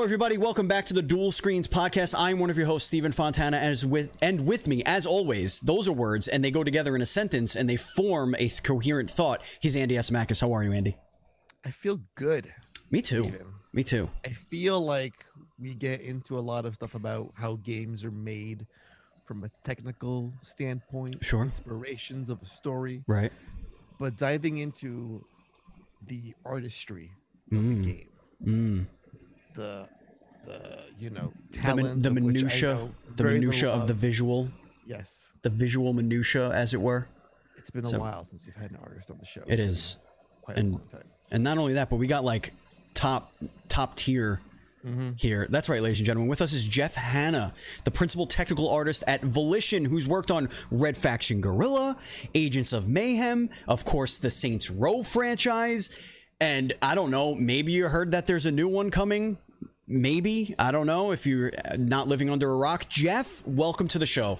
Hello, everybody. Welcome back to the Dual Screens podcast. I'm one of your hosts, Stephen Fontana, and with and with me, as always, those are words, and they go together in a sentence, and they form a coherent thought. He's Andy Asimakis. How are you, Andy? I feel good. Me too. Steven. Me too. I feel like we get into a lot of stuff about how games are made from a technical standpoint, Sure. inspirations of a story, Right. but diving into the artistry of Mm. the game, Mm. The the you know The, talent, min- the of I minutia, the minutia little of the visual, yes. the visual minutia, as it were. It's been a So- while since we've had an artist on the show. It is. quite and- a long time. And not only that, but we got like top top tier mm-hmm. here. That's right, ladies and gentlemen. With us is Jeff Hanna, the principal technical artist at Volition, who's worked on Red Faction Guerrilla, Agents of Mayhem, of course, the Saints Row franchise, and I don't know, maybe you heard that there's a new one coming. Maybe I don't know if you're not living under a rock. Jeff, welcome to the show.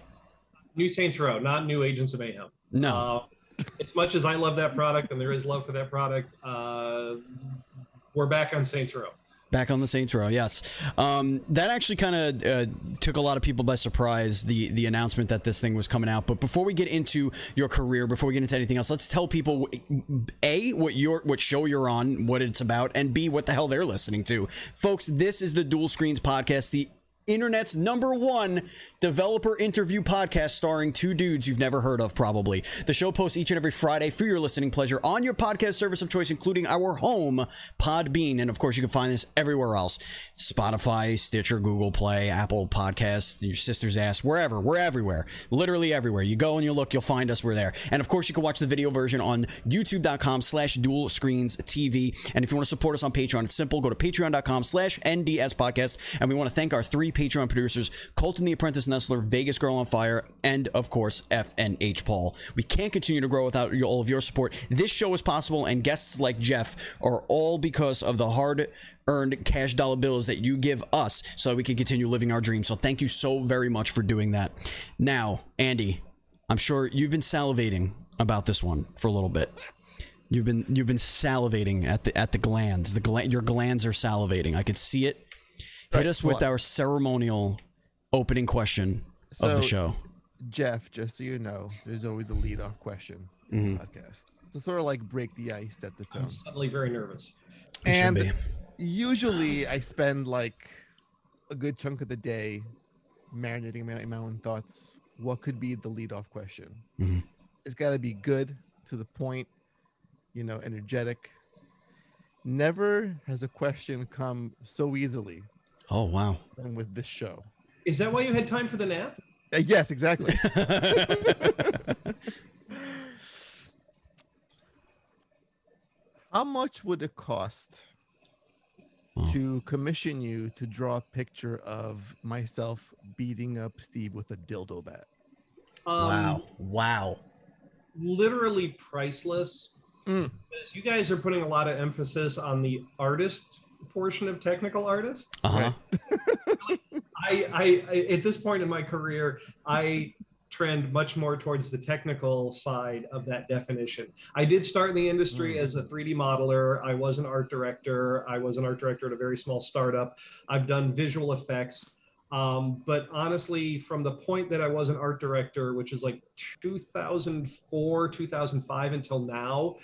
New Saints Row, not New Agents of Mayhem. No, Uh, as much as I love that product and there is love for that product, uh, we're back on Saints Row. Back on the Saints Row, yes. Um, that actually kind of uh, took a lot of people by surprise. The the announcement that this thing was coming out. But before we get into your career, before we get into anything else, let's tell people a what your what show you're on, what it's about, and b what the hell they're listening to. Folks, this is the Dual Screens podcast, the internet's number one developer interview podcast starring two dudes you've never heard of probably. The show posts each and every friday for your listening pleasure on your podcast service of choice including our home podbean. And of course you can find this everywhere else. Spotify stitcher google play apple podcasts your sister's ass wherever. We're everywhere. Literally everywhere. You go and you look you'll find us. We're there. And of course you can watch the video version on youtube.com slash dual screens tv and if you want to support us on patreon it's simple. Go to patreon.com slash nds podcast. And we want to thank our three patreon producers colton the apprentice nestler vegas girl on fire and of course fnh paul we can't continue to grow without all of your support this show is possible and guests like jeff are all because of the hard earned cash dollar bills that you give us so that we can continue living our dreams so thank you so very much for doing that now andy i'm sure you've been salivating about this one for a little bit You've been you've been salivating at the at the glands. The gla- your glands are salivating. I could see it. Hit Right, us with what? our ceremonial opening question of the show. Jeff, just so you know, there's always a lead off question in the podcast to sort of like break the ice, set the tone. I'm suddenly very nervous. You and usually I spend like a good chunk of the day marinating my, my own thoughts. What could be the lead off question? Mhm. It's got to be good, to the point, you know, energetic. Never has a question come so easily Oh wow. than with this show. Is that why you had time for the nap? Uh, yes, exactly. How much would it cost Oh. to commission you to draw a picture of myself beating up Steve with a dildo bat? Um, wow. Wow. Literally priceless. Mm. Because you guys are putting a lot of emphasis on the artist portion of technical artist. Uh huh. I, I, I at this point in my career, I trend much more towards the technical side of that definition. I did start in the industry Mm. as a 3D modeler. I was an art director. I was an art director at a very small startup. I've done visual effects. Um, but honestly, from the point that I was an art director, which is like 2004, 2005 until now,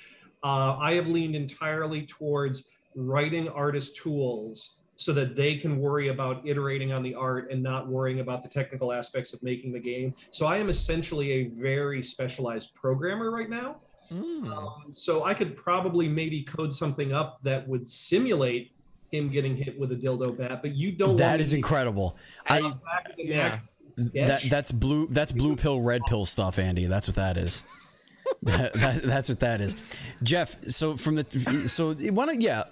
uh, I have leaned entirely towards writing artist tools so that they can worry about iterating on the art and not worrying about the technical aspects of making the game. So I am essentially a very specialized programmer right now. Mm. Um, so I could probably maybe code something up that would simulate him getting hit with a dildo bat, but you don't. That is incredible. I back of the yeah. that that's blue that's blue pill red pill stuff, Andy. That's what that is. That- that- that's what that is, Jeff. So from the so why don't yeah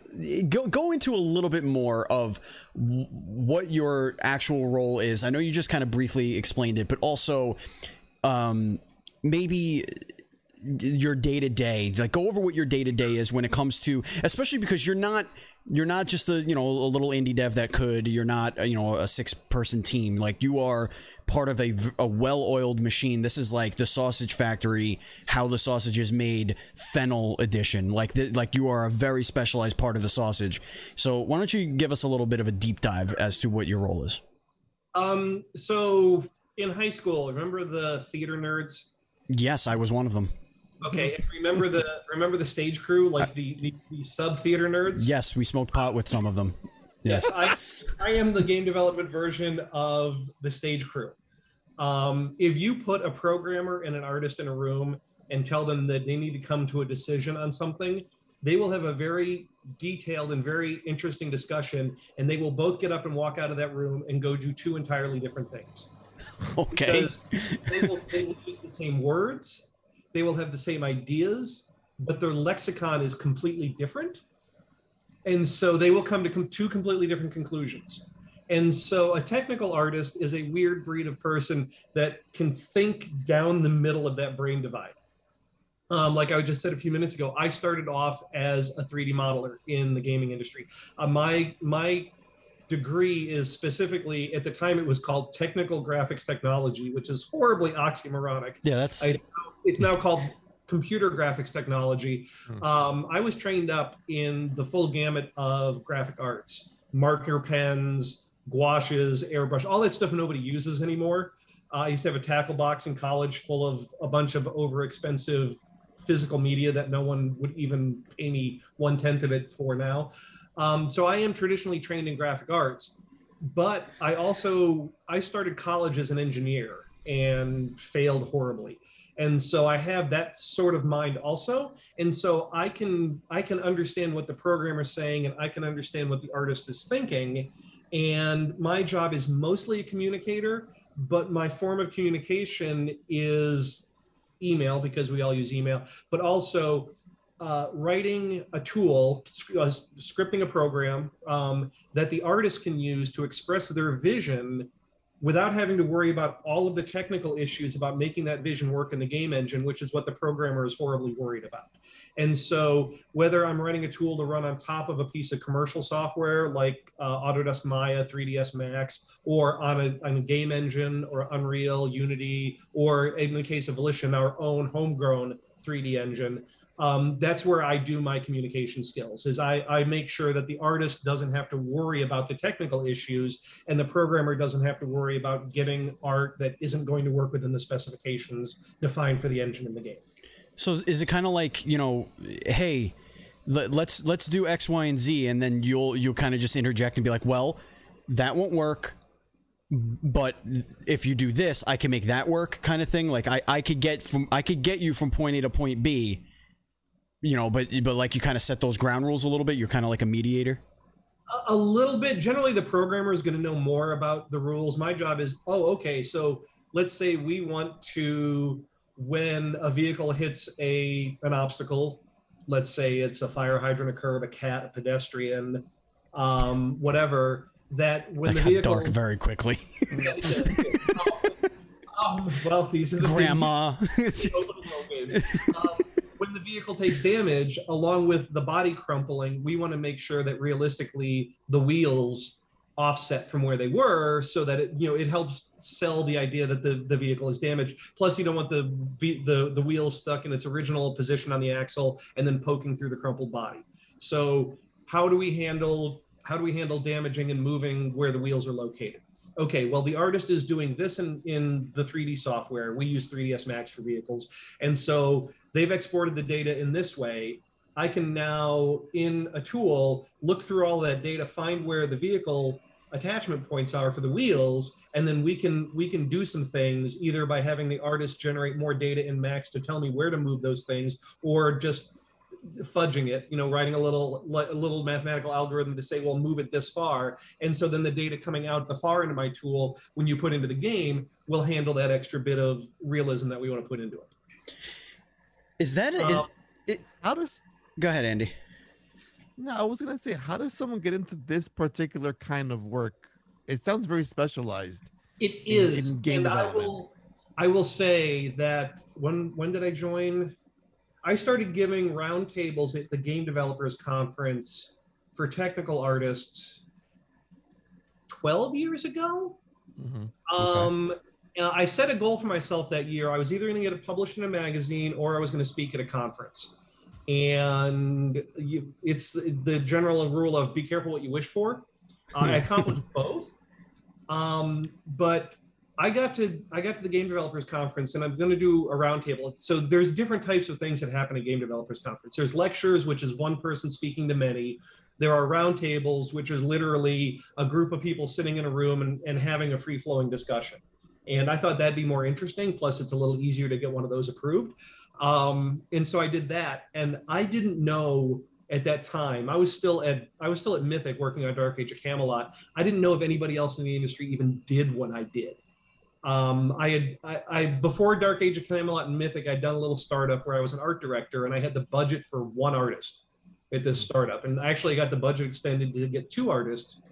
go go into a little bit more of what your actual role is. I know you just kind of briefly explained it, but also um, maybe your day to day. Like, go over what your day to day is when it comes to, especially because you're not you're not just a you know a little indie dev that could. You're not you know a six person team. Like you are part of a, a well oiled machine. This is like the sausage factory, how the sausage is made, fennel edition. Like the, like you are a very specialized part of the sausage. So why don't you give us a little bit of a deep dive as to what your role is? Um, so in high school, remember the theater nerds? Yes, I was one of them. Okay, remember the remember the stage crew, like the the, the sub theater nerds. Yes, we smoked pot with some of them. Yes, I I am the game development version of the stage crew. Um, if you put a programmer and an artist in a room and tell them that they need to come to a decision on something, they will have a very detailed and very interesting discussion, and they will both get up and walk out of that room and go do two entirely different things. Okay. They will, they will use the same words, they will have the same ideas, but their lexicon is completely different. And so they will come to com- two completely different conclusions. And so a technical artist is a weird breed of person that can think down the middle of that brain divide. Um, like I just said a few minutes ago, I started off as a 3D modeler in the gaming industry. Uh, my my degree is specifically at the time it was called technical graphics technology, which is horribly oxymoronic. Yeah, that's I, it's now called computer graphics technology. Um, I was trained up in the full gamut of graphic arts, marker pens, gouaches, airbrush, all that stuff nobody uses anymore. Uh, I used to have a tackle box in college full of a bunch of over expensive physical media that no one would even pay me one tenth of it for now. Um, so I am traditionally trained in graphic arts, but I also I started college as an engineer and failed horribly and so i have that sort of mind also. And so i can i can understand what the programmer's saying and i can understand what the artist is thinking. And my job is mostly a communicator but my form of communication is email because we all use email but also uh, writing a tool, uh, scripting a program um, that the artist can use to express their vision without having to worry about all of the technical issues about making that vision work in the game engine, which is what the programmer is horribly worried about. And so, whether I'm running a tool to run on top of a piece of commercial software like uh, Autodesk Maya, 3ds Max, or on a, on a game engine or Unreal, Unity, or in the case of Volition, our own homegrown 3D engine, um, that's where I do my communication skills is I, I make sure that the artist doesn't have to worry about the technical issues and the programmer doesn't have to worry about getting art that isn't going to work within the specifications defined for the engine in the game. So is it kind of like you know, hey, let, let's let's do X, Y, and Z, and then you'll you'll kind of just interject and be like, well, that won't work. But if you do this, I can make that work, kind of thing. Like I, I could get from I could get you from point A to point B, you know. But but like you kind of set those ground rules a little bit. You're kind of like a mediator. A, a little bit. Generally, the programmer is going to know more about the rules. My job is, oh, okay. So let's say we want to when a vehicle hits a an obstacle, let's say it's a fire hydrant, a curb, a cat, a pedestrian, um, whatever. That when that the got vehicle dark very quickly. um, well, these are the things- Grandma. um, when the vehicle takes damage, along with the body crumpling, we want to make sure that realistically the wheels offset from where they were so that it you know it helps sell the idea that the, the vehicle is damaged. Plus you don't want the, the the wheels stuck in its original position on the axle and then poking through the crumpled body. So how do we handle how do we handle damaging and moving where the wheels are located okay well the artist is doing this in in the 3d software. We use 3ds max for vehicles. And so they've exported the data in this way. I can now, in a tool, look through all that data, find where the vehicle attachment points are for the wheels, and then we can we can do some things either by having the artist generate more data in Max to tell me where to move those things, or just fudging it, you know, writing a little a little mathematical algorithm to say, well, move it this far, and so then the data coming out the far end of my tool, when you put into the game, will handle that extra bit of realism that we want to put into it. Is that a, Um, it, How does Go ahead, Andy. no? I was gonna say, how does someone get into this particular kind of work? It sounds very specialized. It in- is, in game and I development. will, I will say that when when did I join? I started giving roundtables at the Game Developers Conference for technical artists 12 years ago. Mhm. Um, uh, I set a goal for myself that year. I was either going to get it published in a magazine or I was going to speak at a conference. And you, it's the general rule of be careful what you wish for. I accomplished both. Um, but I got to I got to the game developers conference and I'm going to do a roundtable. So there's different types of things that happen at game developers conference. There's lectures, which is one person speaking to many. There are roundtables, which is literally a group of people sitting in a room and, and having a free flowing discussion. And I thought that'd be more interesting. Plus, it's a little easier to get one of those approved. Um, and so I did that. And I didn't know at that time. I was still at I was still at Mythic working on Dark Age of Camelot. I didn't know if anybody else in the industry even did what I did. Um, I had I, I before Dark Age of Camelot and Mythic, I'd done a little startup where I was an art director and I had the budget for one artist at this startup. And I actually got the budget extended to get two artists.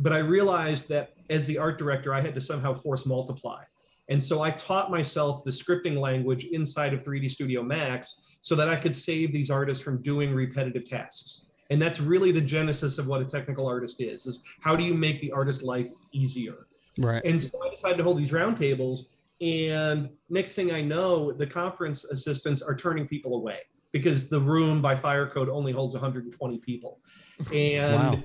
But I realized that as the art director, I had to somehow force multiply. And so I taught myself the scripting language inside of 3D Studio Max so that I could save these artists from doing repetitive tasks. And that's really the genesis of what a technical artist is, is how do you make the artist's life easier? Right. And so I decided to hold these roundtables. And next thing I know, the conference assistants are turning people away because the room by fire code only holds 120 people. And Wow.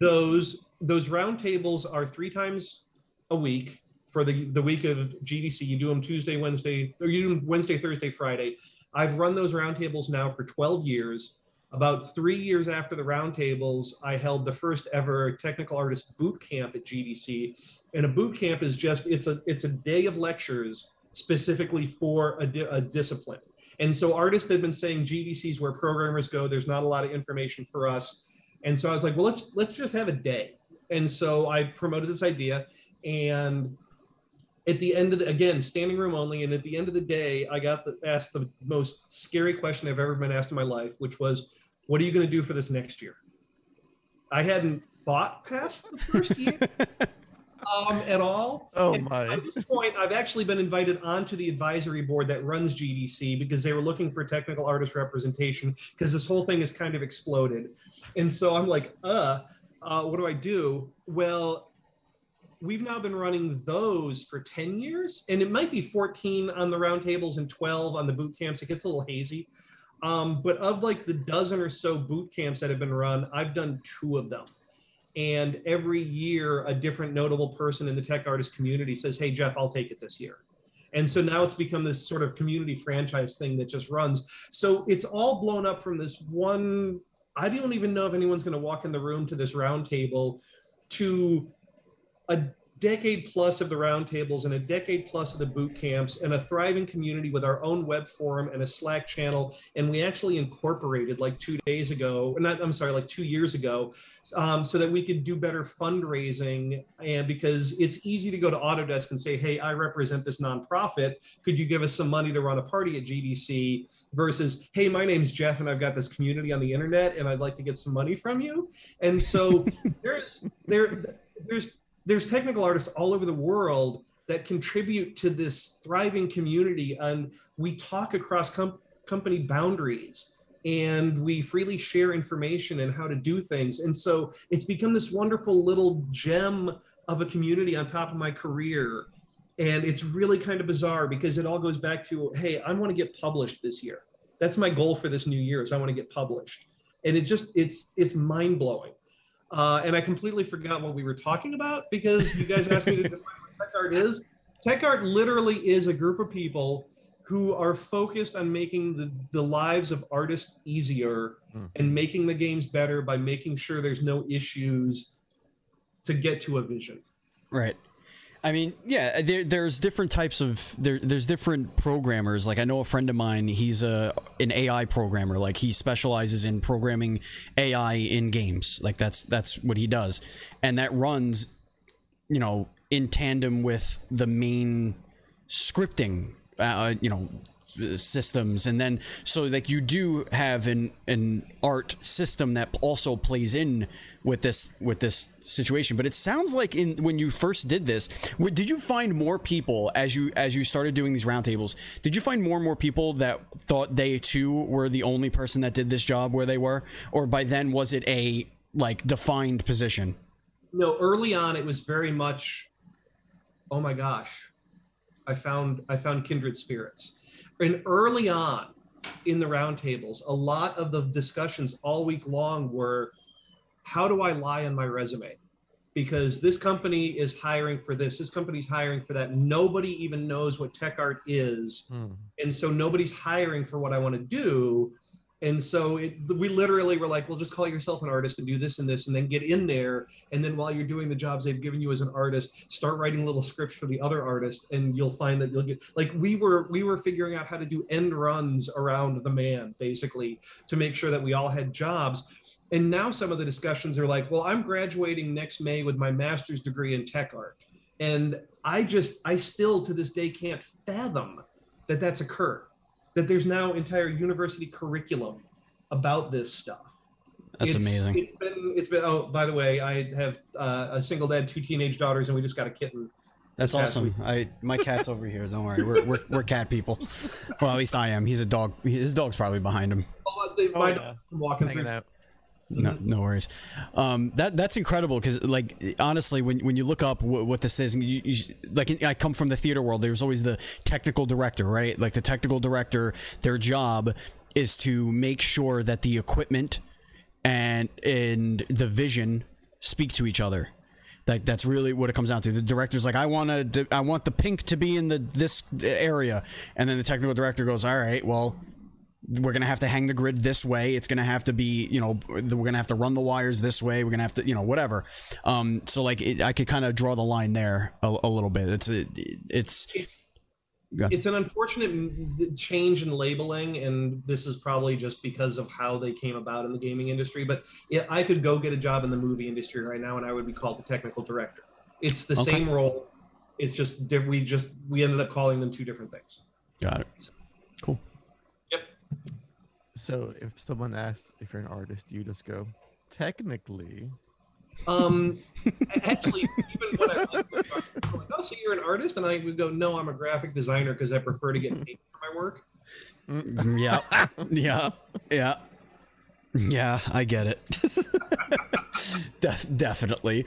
those those roundtables are three times a week for the the week of GDC. You do them Tuesday, Wednesday, or you do them Wednesday, Thursday, Friday. I've run those roundtables now for 12 years. About three years after the roundtables, I held the first ever technical artist boot camp at GDC. And a boot camp is just it's a it's a day of lectures specifically for a, di- a discipline. And so artists had been saying GDC is where programmers go. There's not a lot of information for us. And so I was like, well, let's let's just have a day. And so I promoted this idea. And at the end of the again, standing room only. And at the end of the day, I got the, asked the most scary question I've ever been asked in my life, which was, "What are you going to do for this next year?" I hadn't thought past the first year um, at all. Oh And my. At this point, I've actually been invited onto the advisory board that runs GDC because they were looking for technical artist representation because this whole thing has kind of exploded. And so I'm like, uh, uh, what do I do? Well, we've now been running those for 10 years, and it might be 14 on the roundtables and 12 on the boot camps. It gets a little hazy. Um, but of like the dozen or so boot camps that have been run, I've done two of them. And every year a different notable person in the tech artist community says hey jeff i'll take it this year. And so now it's become this sort of community franchise thing that just runs. So it's all blown up from this one i don't even know if anyone's going to walk in the room to this round table to a decade plus of the roundtables and a decade plus of the boot camps and a thriving community with our own web forum and a slack channel. And we actually incorporated like two days ago not i'm sorry like two years ago um, so that we could do better fundraising. And because it's easy to go to autodesk and say hey i represent this nonprofit. Could you give us some money to run a party at gdc versus hey my name's jeff and i've got this community on the internet and i'd like to get some money from you. And so there's there there's there's technical artists all over the world that contribute to this thriving community and we talk across com- company boundaries and we freely share information and how to do things. And so it's become this wonderful little gem of a community on top of my career. And it's really kind of bizarre because it all goes back to hey i want to get published this year. That's my goal for this new year is i want to get published. And it just it's it's mind-blowing uh, and I completely forgot what we were talking about because you guys asked me to define what tech art is. Tech art literally is a group of people who are focused on making the, the lives of artists easier Hmm. and making the games better by making sure there's no issues to get to a vision. Right. I mean, yeah, there, there's different types of there, there's different programmers. Like I know a friend of mine, he's a an AI programmer. Like he specializes in programming AI in games. Like that's that's what he does, and that runs, you know, in tandem with the main scripting. Uh, you know, systems. And then so like you do have an an art system that also plays in with this with this situation. But it sounds like in when you first did this did you find more people as you as you started doing these roundtables did you find more and more people that thought they too were the only person that did this job where they were? Or by then was it a like defined position? No early on it was very much oh my gosh i found i found kindred spirits and early on in the roundtables a lot of the discussions all week long were how do I lie on my resume? Because this company is hiring for this, this company's hiring for that. Nobody even knows what tech art is. Hmm. And so nobody's hiring for what I want to do. And so it, we literally were like, well, just call yourself an artist and do this and this, and then get in there. And then while you're doing the jobs they've given you as an artist, start writing little scripts for the other artist, and you'll find that you'll get like we were we were figuring out how to do end runs around the man basically to make sure that we all had jobs. And now some of the discussions are like, well, I'm graduating next May with my master's degree in tech art. And I just, I still to this day can't fathom that that's occurred, that there's now entire university curriculum about this stuff. That's It's- amazing. It's been, it's been, oh, by the way, I have uh, a single dad, two teenage daughters, and we just got a kitten. That's this past awesome. I my cat's over here. Don't worry. We're, we're we're cat people. Well, at least I am. He's a dog. His dog's probably behind him. Oh, uh, they, Oh, my yeah. dog walking Hanging through. out. No, no worries. Um, that that's incredible because, like, honestly, when when you look up what, what this is, you, you, like, I come from the theater world. There's always the technical director, right? Like the technical director, their job is to make sure that the equipment and and the vision speak to each other. Like that's really what it comes down to. The director's like, I want to, I want the pink to be in the this area, and then the technical director goes, all right, well, we're gonna have to hang the grid this way. It's gonna have to be, you know, we're gonna have to run the wires this way. We're gonna have to, you know, whatever. Um, so like, it, I could kind of draw the line there a, a little bit. It's it, it's it's an unfortunate change in labeling and this is probably just because of how they came about in the gaming industry but yeah, i could go get a job in the movie industry right now and i would be called the technical director it's the Okay. same role it's just we just we ended up calling them two different things got it. Cool. Yep So if someone asks if you're an artist, you just go, technically. um actually even when i was like, oh so you're an artist and i would go no i'm a graphic designer because i prefer to get paid for my work Mm, Yeah, yeah, yeah, yeah. I get it. Def- definitely.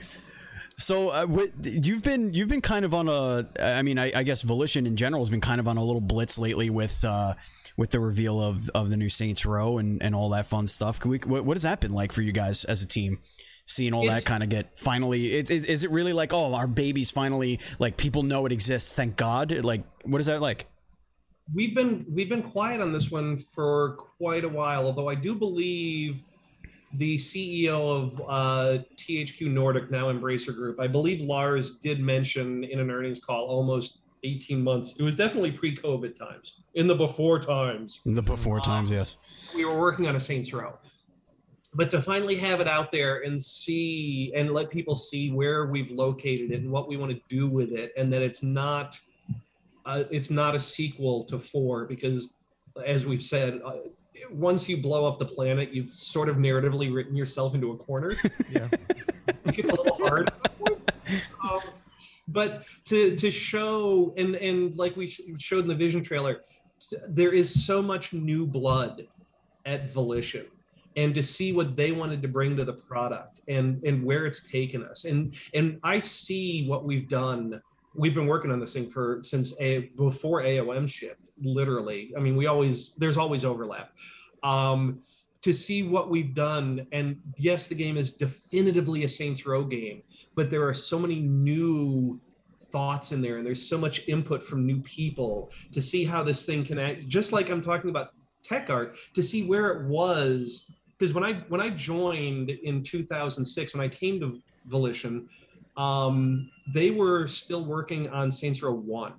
So uh, what, you've been you've been kind of on a I mean I, I guess Volition in general has been kind of on a little blitz lately with uh, with the reveal of, of the new Saints Row and, and all that fun stuff. Can we what, what has that been like for you guys as a team? Seeing all that kind of get finally, it, it, is it really like oh our baby's finally like people know it exists? Thank God! Like what is that like? we've been we've been quiet on this one for quite a while although i do believe the ceo of uh, thq nordic now embracer group i believe lars did mention in an earnings call almost 18 months it was definitely pre-covid times in the before times The before times, yes. we were working on a Saints Row. But to finally have it out there and see and let people see where we've located it and what we want to do with it, and that it's not uh, it's not a sequel to four because, as we've said, uh, once you blow up the planet, you've sort of narratively written yourself into a corner. Yeah. it gets a little hard. um, but to to show and and like we showed in the vision trailer, there is so much new blood at Volition, and to see what they wanted to bring to the product and and where it's taken us, and and I see what we've done. We've been working on this thing for since a before AOM shipped. Literally, I mean, we always there's always overlap. Um, to see what we've done. And yes, the game is definitively a Saints Row game, but there are so many new thoughts in there and there's so much input from new people to see how this thing can act. Just like I'm talking about tech art to see where it was. Because when I when I joined in 2006 when I came to Volition um, they were still working on Saints Row 1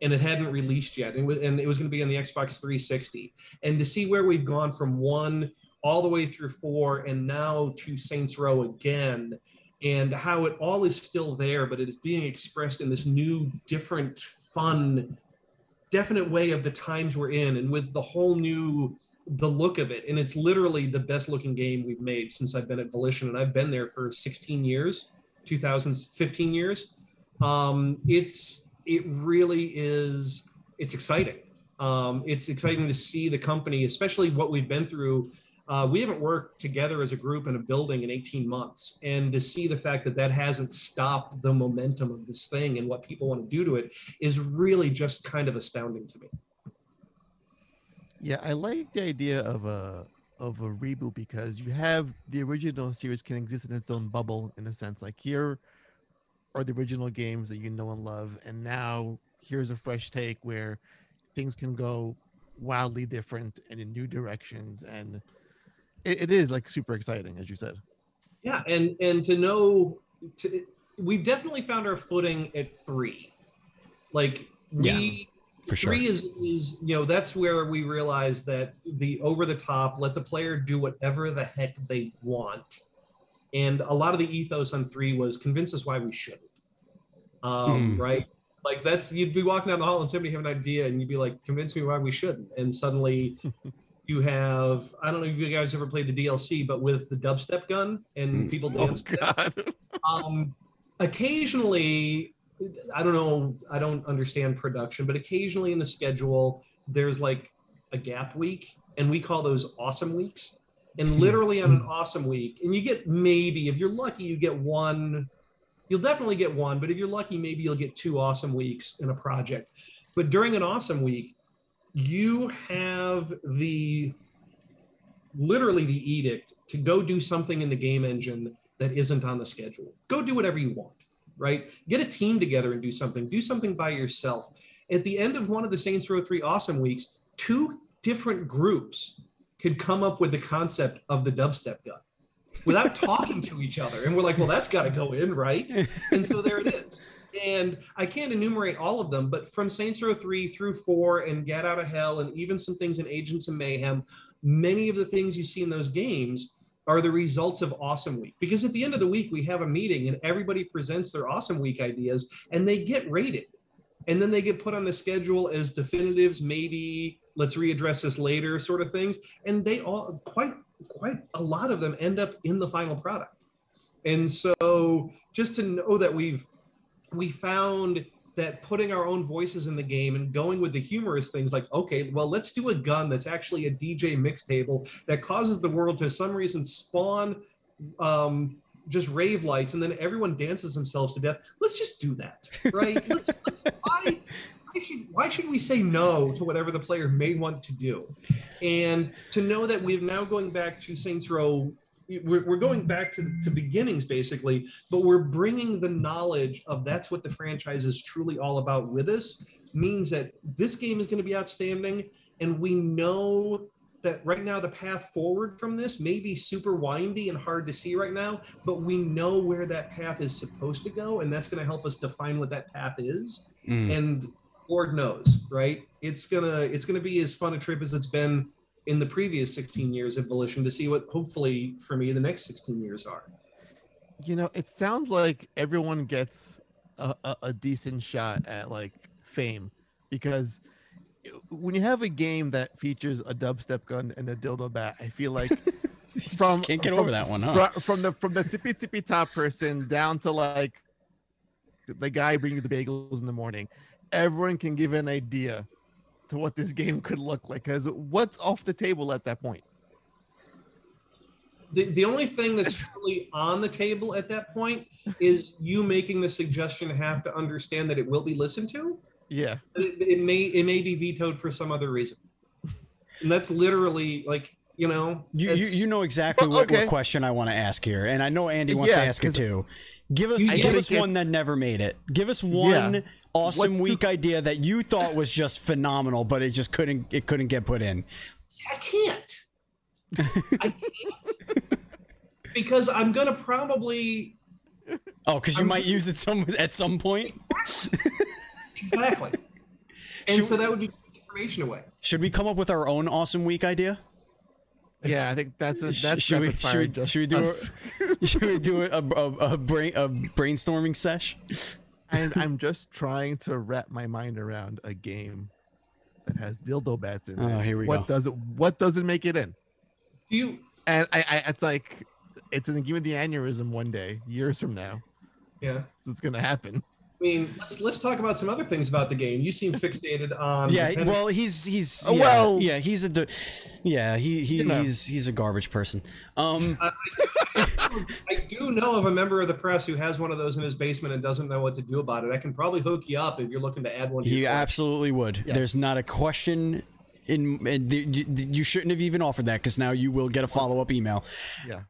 and it hadn't released yet. And it was, and it was going to be on the Xbox 360 and to see where we've gone from one all the way through four and now to Saints Row again and how it all is still there but it is being expressed in this new different fun definite way of the times we're in and with the whole new the look of it. And it's literally the best looking game we've made since i've been at volition and i've been there for 16 years 2015 years. Um, it's it really is it's exciting. Um, it's exciting to see the company especially what we've been through. Uh, we haven't worked together as a group in a building in 18 months. And to see the fact that that hasn't stopped the momentum of this thing and what people want to do to it is really just kind of astounding to me. Yeah, I like the idea of a of a reboot because you have the original series can exist in its own bubble in a sense. Like here are the original games that you know and love, and now here's a fresh take where things can go wildly different and in new directions, and it, it is like super exciting, as you said. Yeah, and and to know, to, we've definitely found our footing at three. Like we, for sure. three is is you know that's where we realize that the over the top, let the player do whatever the heck they want, and a lot of the ethos on three was convince us why we shouldn't. Um, Hmm. Right. Like that's you'd be walking down the hall and somebody have an idea and you'd be like, convince me why we shouldn't, and suddenly. You have I don't know if you guys ever played the DLC, but with the dubstep gun and Mm. people Oh dance. um occasionally i don't know i don't understand production but occasionally in the schedule there's like a gap week and we call those awesome weeks and literally on an awesome week and you get maybe if you're lucky you get one you'll definitely get one but if you're lucky maybe you'll get two awesome weeks in a project but during an awesome week you have the literally the edict to go do something in the game engine that isn't on the schedule. Go do whatever you want, right? Get a team together and do something. Do something by yourself. At the end of one of the Saints Row 3 Awesome Weeks, two different groups could come up with the concept of the dubstep gun without talking to each other. And we're like, well, that's got to go in, right? And so there it is. And I can't enumerate all of them, but from Saints Row 3 through 4 and Get Out of Hell and even some things in Agents of Mayhem, many of the things you see in those games are the results of Awesome Week. Because at the end of the week, we have a meeting and everybody presents their Awesome Week ideas and they get rated. And then they get put on the schedule as definitives, maybe let's readdress this later sort of things. And they all quite quite a lot of them end up in the final product. And so just to know that we've we found that putting our own voices in the game and going with the humorous things like okay well let's do a gun that's actually a dj mix table that causes the world to some reason spawn um, just rave lights and then everyone dances themselves to death let's just do that right let's, let's, why, why, should, why should we say no to whatever the player may want to do and to know that we're now going back to saints row we're, we're going back to, to beginnings basically but we're bringing the knowledge of that's what the franchise is truly all about with us means that this game is going to be outstanding and we know that right now the path forward from this may be super windy and hard to see right now but we know where that path is supposed to go and that's going to help us define what that path is Mm. and lord knows right? It's gonna it's gonna be as fun a trip as it's been in the previous 16 years of volition to see what hopefully for me the next 16 years are. You know, it sounds like everyone gets a, a, a decent shot at like fame because when you have a game that features a dubstep gun and a dildo bat, I feel like You from just can't get from- over that one, huh? fro- from the from the tippy tippy top person down to like the- the guy bringing the bagels in the morning, everyone can give an idea to what this game could look like. Because what's off the table at that point? the, the only thing that's really on the table at that point is you making the suggestion have to understand that it will be listened to Yeah, it, it may it may be vetoed for some other reason and that's literally like you know You, you, you know exactly Well, what, what question I want to ask here, and I know Andy wants to ask it too. Give us I give us one that never made it. Give us one Yeah. awesome What's week the- idea that you thought was just phenomenal, but it just couldn't it couldn't get put in. I can't. I can't. because I'm gonna probably Oh, because you I'm- might use it some at some point. exactly. And Should- so that would be information away. Should we come up with our own awesome week idea? Yeah. I think that's a that's should we should we, just should we do a, should we do a, a, a, brain a brainstorming sesh? and I'm just trying to wrap my mind around a game that has dildo bats in Oh, it, here we what go. does it? What does it make it in? Do you? And I, I it's like it's gonna give me the aneurysm one day, years from now. Yeah. So it's gonna happen. I mean, let's let's talk about some other things about the game. You seem fixated on. Yeah, depending- well, he's he's Oh, yeah, well- yeah, he's a, d- yeah, he, he You know. he's he's a garbage person. Um, I, I, I do know of a member of the press who has one of those in his basement and doesn't know what to do about it. I can probably hook you up if you're looking to add one. To he your absolutely would. Yes. There's not a question. In, in the, you, you shouldn't have even offered that because now you will get a follow up email. Yeah,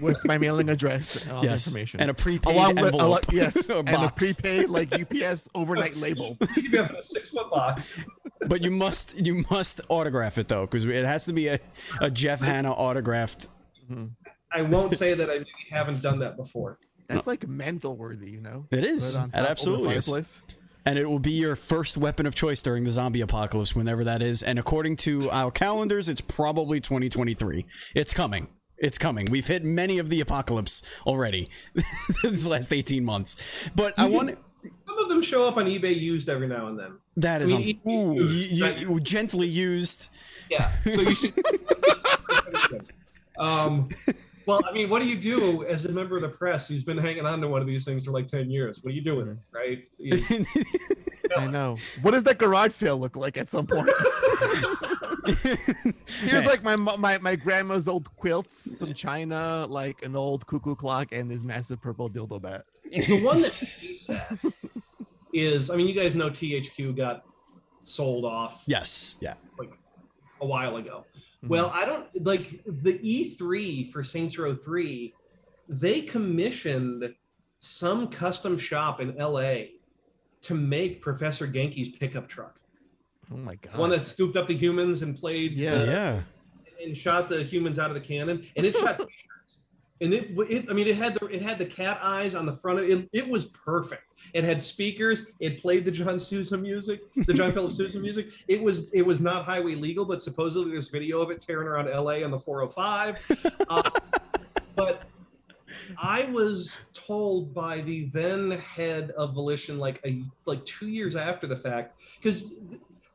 with my mailing address and all Yes, the information, and a prepaid along with envelope. a, yes, or and a prepaid like UPS overnight label. You have a six foot box. but you must you must autograph it though because it has to be a, a Jeff Hanna autographed. Mm-hmm. I won't say that I maybe haven't done that before. That's like mental worthy, you know. It is. Put It top of the absolutely is. And it will be your first weapon of choice during the zombie apocalypse, whenever that is. And according to our calendars, it's probably 2023. It's coming. It's coming. We've hit many of the apocalypse already this last 18 months. But I want Some of them show up on eBay used every now and then. that is I on, mean, ooh, used, you- you- gently used. Yeah. So you should. um, well, I mean, what do you do as a member of the press who's been hanging on to one of these things for like ten years? What do you do with it, mm-hmm. right? You- I know. What does that garage sale look like at some point? Here's like my my my grandma's old quilts, some china, like an old cuckoo clock, and this massive purple dildo bat. the one that makes me is, I mean, you guys know THQ got sold off yes. Yeah. like a while ago. Mhm. Well, I don't like the E3 for Saints Row 3. They commissioned some custom shop in LA to make Professor Genki's pickup truck. Oh my god. One that scooped up the humans and played Yeah. the- Yeah. and shot the humans out of the cannon, and it shot t-shirts. And it, it, I mean, it had the it had the cat eyes on the front of it. It was perfect. It had speakers. It played the John Sousa music, the John Philip Sousa music. It was it was not highway legal, but supposedly there's video of it tearing around L.A. on the 405. Uh, but I was told by the then head of Volition, like a like two years after the fact, because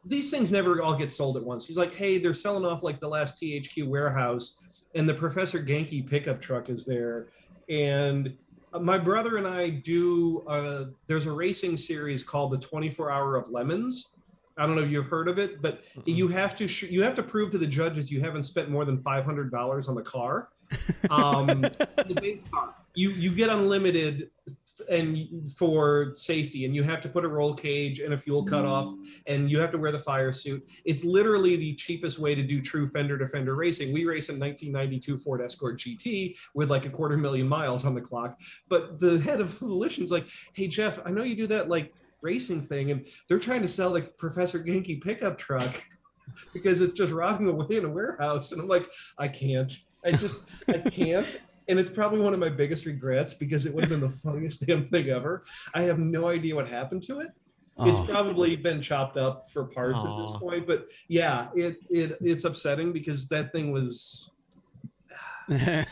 these things never all get sold at once. He's like, hey, they're selling off like the last THQ warehouse, and the Professor Genki pickup truck is there. And my brother and I do, uh, there's a racing series called the 24 Hour of Lemons. I don't know if you've heard of it, but you have to sh- you have to prove to the judges you haven't spent more than five hundred dollars on the car. Um, the base car. You you get unlimited and for safety, and you have to put a roll cage and a fuel cutoff, and you have to wear the fire suit. It's literally the cheapest way to do true fender to fender racing. We race a 1992 Ford Escort GT with like a quarter million miles on the clock, but the head of Volition's like, "Hey Jeff, I know you do that like racing thing, and they're trying to sell the Professor Genki pickup truck." because it's just rotting away in a warehouse. And I'm like, I can't. I just, I can't. And it's probably one of my biggest regrets because it would have been the funniest damn thing ever. I have no idea what happened to it. It's Oh. probably been chopped up for parts at this point, but yeah, it it it's upsetting because that thing was.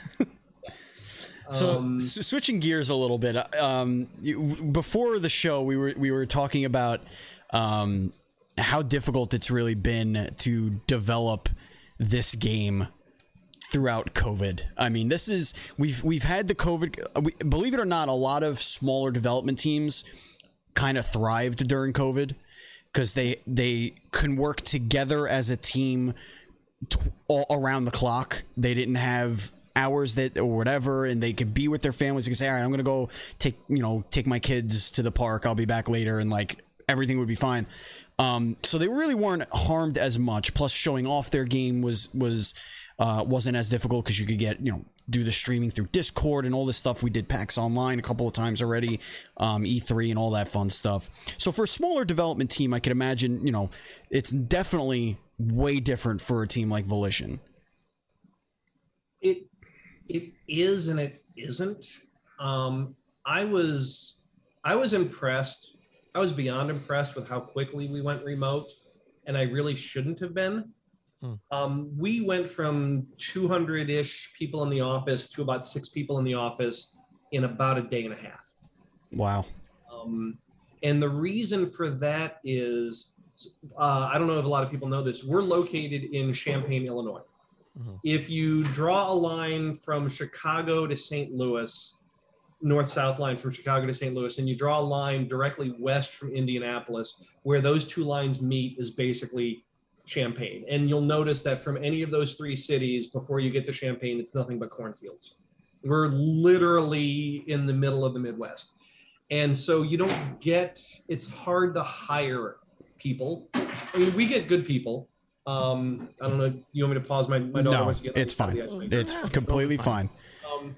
So um, s- switching gears a little bit, um, you, before the show, we were we were talking about um, how difficult it's really been to develop this game throughout COVID. I mean, this is we've we've had the COVID. We, believe it or not, a lot of smaller development teams kind of thrived during COVID because they they can work together as a team t- all around the clock. They didn't have hours that or whatever, and they could be with their families. They could say, "All right, I'm gonna go take you know take my kids to the park. I'll be back later," and like everything would be fine. Um, so they really weren't harmed as much. Plus, showing off their game was was uh, wasn't as difficult because you could get you know do the streaming through Discord and all this stuff. We did PAX Online a couple of times already, um, E3 and all that fun stuff. So for a smaller development team, I could imagine you know it's definitely way different for a team like Volition. it it is and it isn't um i was i was impressed i was beyond impressed with how quickly we went remote and i really shouldn't have been Hmm. um, we went from 200-ish people in the office to about six people in the office in about a day and a half Wow. um, and the reason for that is uh, I don't know if a lot of people know this. We're located in Champaign, Illinois. Mhm. If you draw a line from Chicago to St. Louis, north south line from Chicago to St. Louis, and you draw a line directly west from Indianapolis, where those two lines meet is basically Champaign. And you'll notice that from any of those three cities, before you get to Champaign, it's nothing but cornfields. We're literally in the middle of the Midwest. And so you don't get, it's hard to hire people. I mean, we get good people. Um, I don't know. You want me to pause? My, my daughter No, wants to get it's fine. the ice maker. It's Yeah, it's completely totally fine. fine. Um,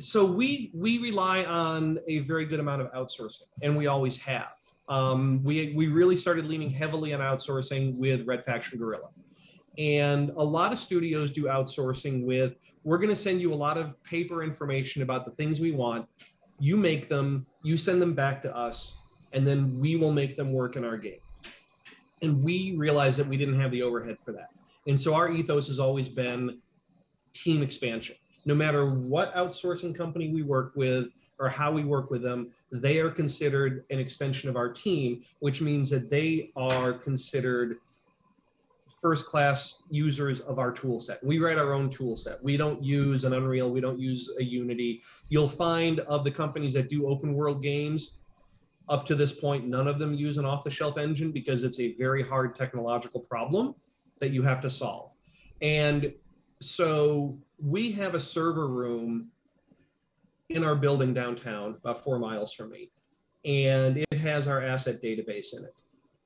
so we we rely on a very good amount of outsourcing, and we always have. Um, we we really started leaning heavily on outsourcing with Red Faction Guerrilla, and a lot of studios do outsourcing with. We're going to send you a lot of paper information about the things we want. You make them, you send them back to us, and then we will make them work in our game. And we realized that we didn't have the overhead for that, and so our ethos has always been team expansion no matter what outsourcing company we work with or how we work with them, they are considered an extension of our team, which means that they are considered first class users of our tool set. We write our own tool set. We don't use an Unreal, we don't use a Unity. You'll find of the companies that do open world games, up to this point, none of them use an off the shelf engine because it's a very hard technological problem that you have to solve. And so we have a server room in our building downtown, about four miles from me, and it has our asset database in it.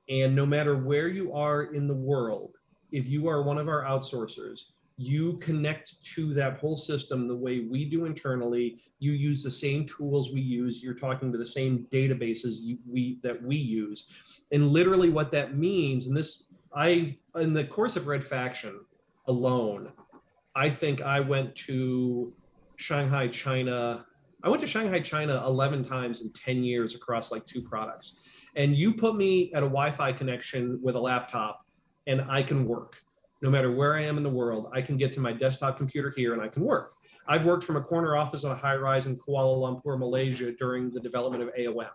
And no matter where you are in the world, if you are one of our outsourcers, you connect to that whole system the way we do internally. You use the same tools we use. You're talking to the same databases you, we that we use, and literally what that means. And this, I in the course of Red Faction alone, I think I went to Shanghai, China. I went to Shanghai, China 11 times in 10 years across like two products. And you put me at a Wi Fi connection with a laptop, and I can work. No matter where I am in the world, I can get to my desktop computer here and I can work. I've worked from a corner office on a high rise in Kuala Lumpur, Malaysia during the development of AOM.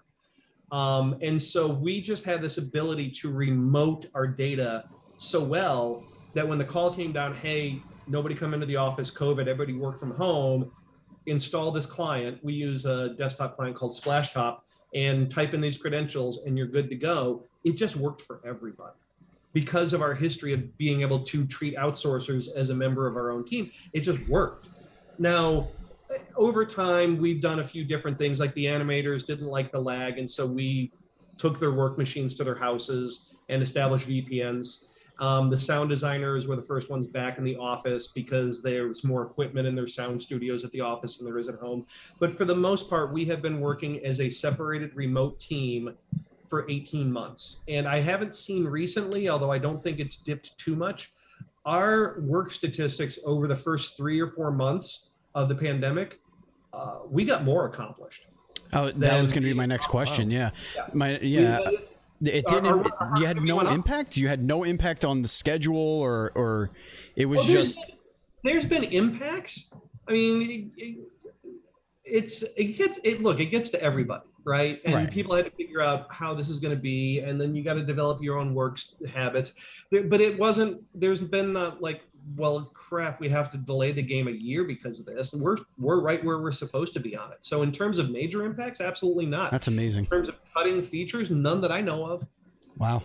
Um, and so we just had this ability to remote our data so well that when the call came down, hey, nobody come into the office, COVID, everybody work from home, install this client. We use a desktop client called Splashtop and type in these credentials and you're good to go. It just worked for everybody. Because of our history of being able to treat outsourcers as a member of our own team, it just worked. Now, over time, we've done a few different things. Like the animators didn't like the lag, and so we took their work machines to their houses and established VPNs. Um, the sound designers were the first ones back in the office because there was more equipment in their sound studios at the office than there is at home. But for the most part, we have been working as a separated remote team for 18 months. And I haven't seen recently, although I don't think it's dipped too much, our work statistics over the first three or four months of the pandemic, uh, we got more accomplished. Oh, that was going to be my next question. Yeah, Yeah. my yeah. We- It didn't. our- it- our you had no impact. You had no impact on the schedule, or or it was Well, there's just. been- there's been impacts. I mean, it- it's it gets it. Look, it gets to everybody, right? And Right. people had to figure out how this is going to be, and then you got to develop your own work habits. But it wasn't. There's been not like, well, crap, we have to delay the game a year because of this. And we're we're right where we're supposed to be on it. So in terms of major impacts, absolutely not. That's amazing. in terms of cutting features, none that I know of. Wow,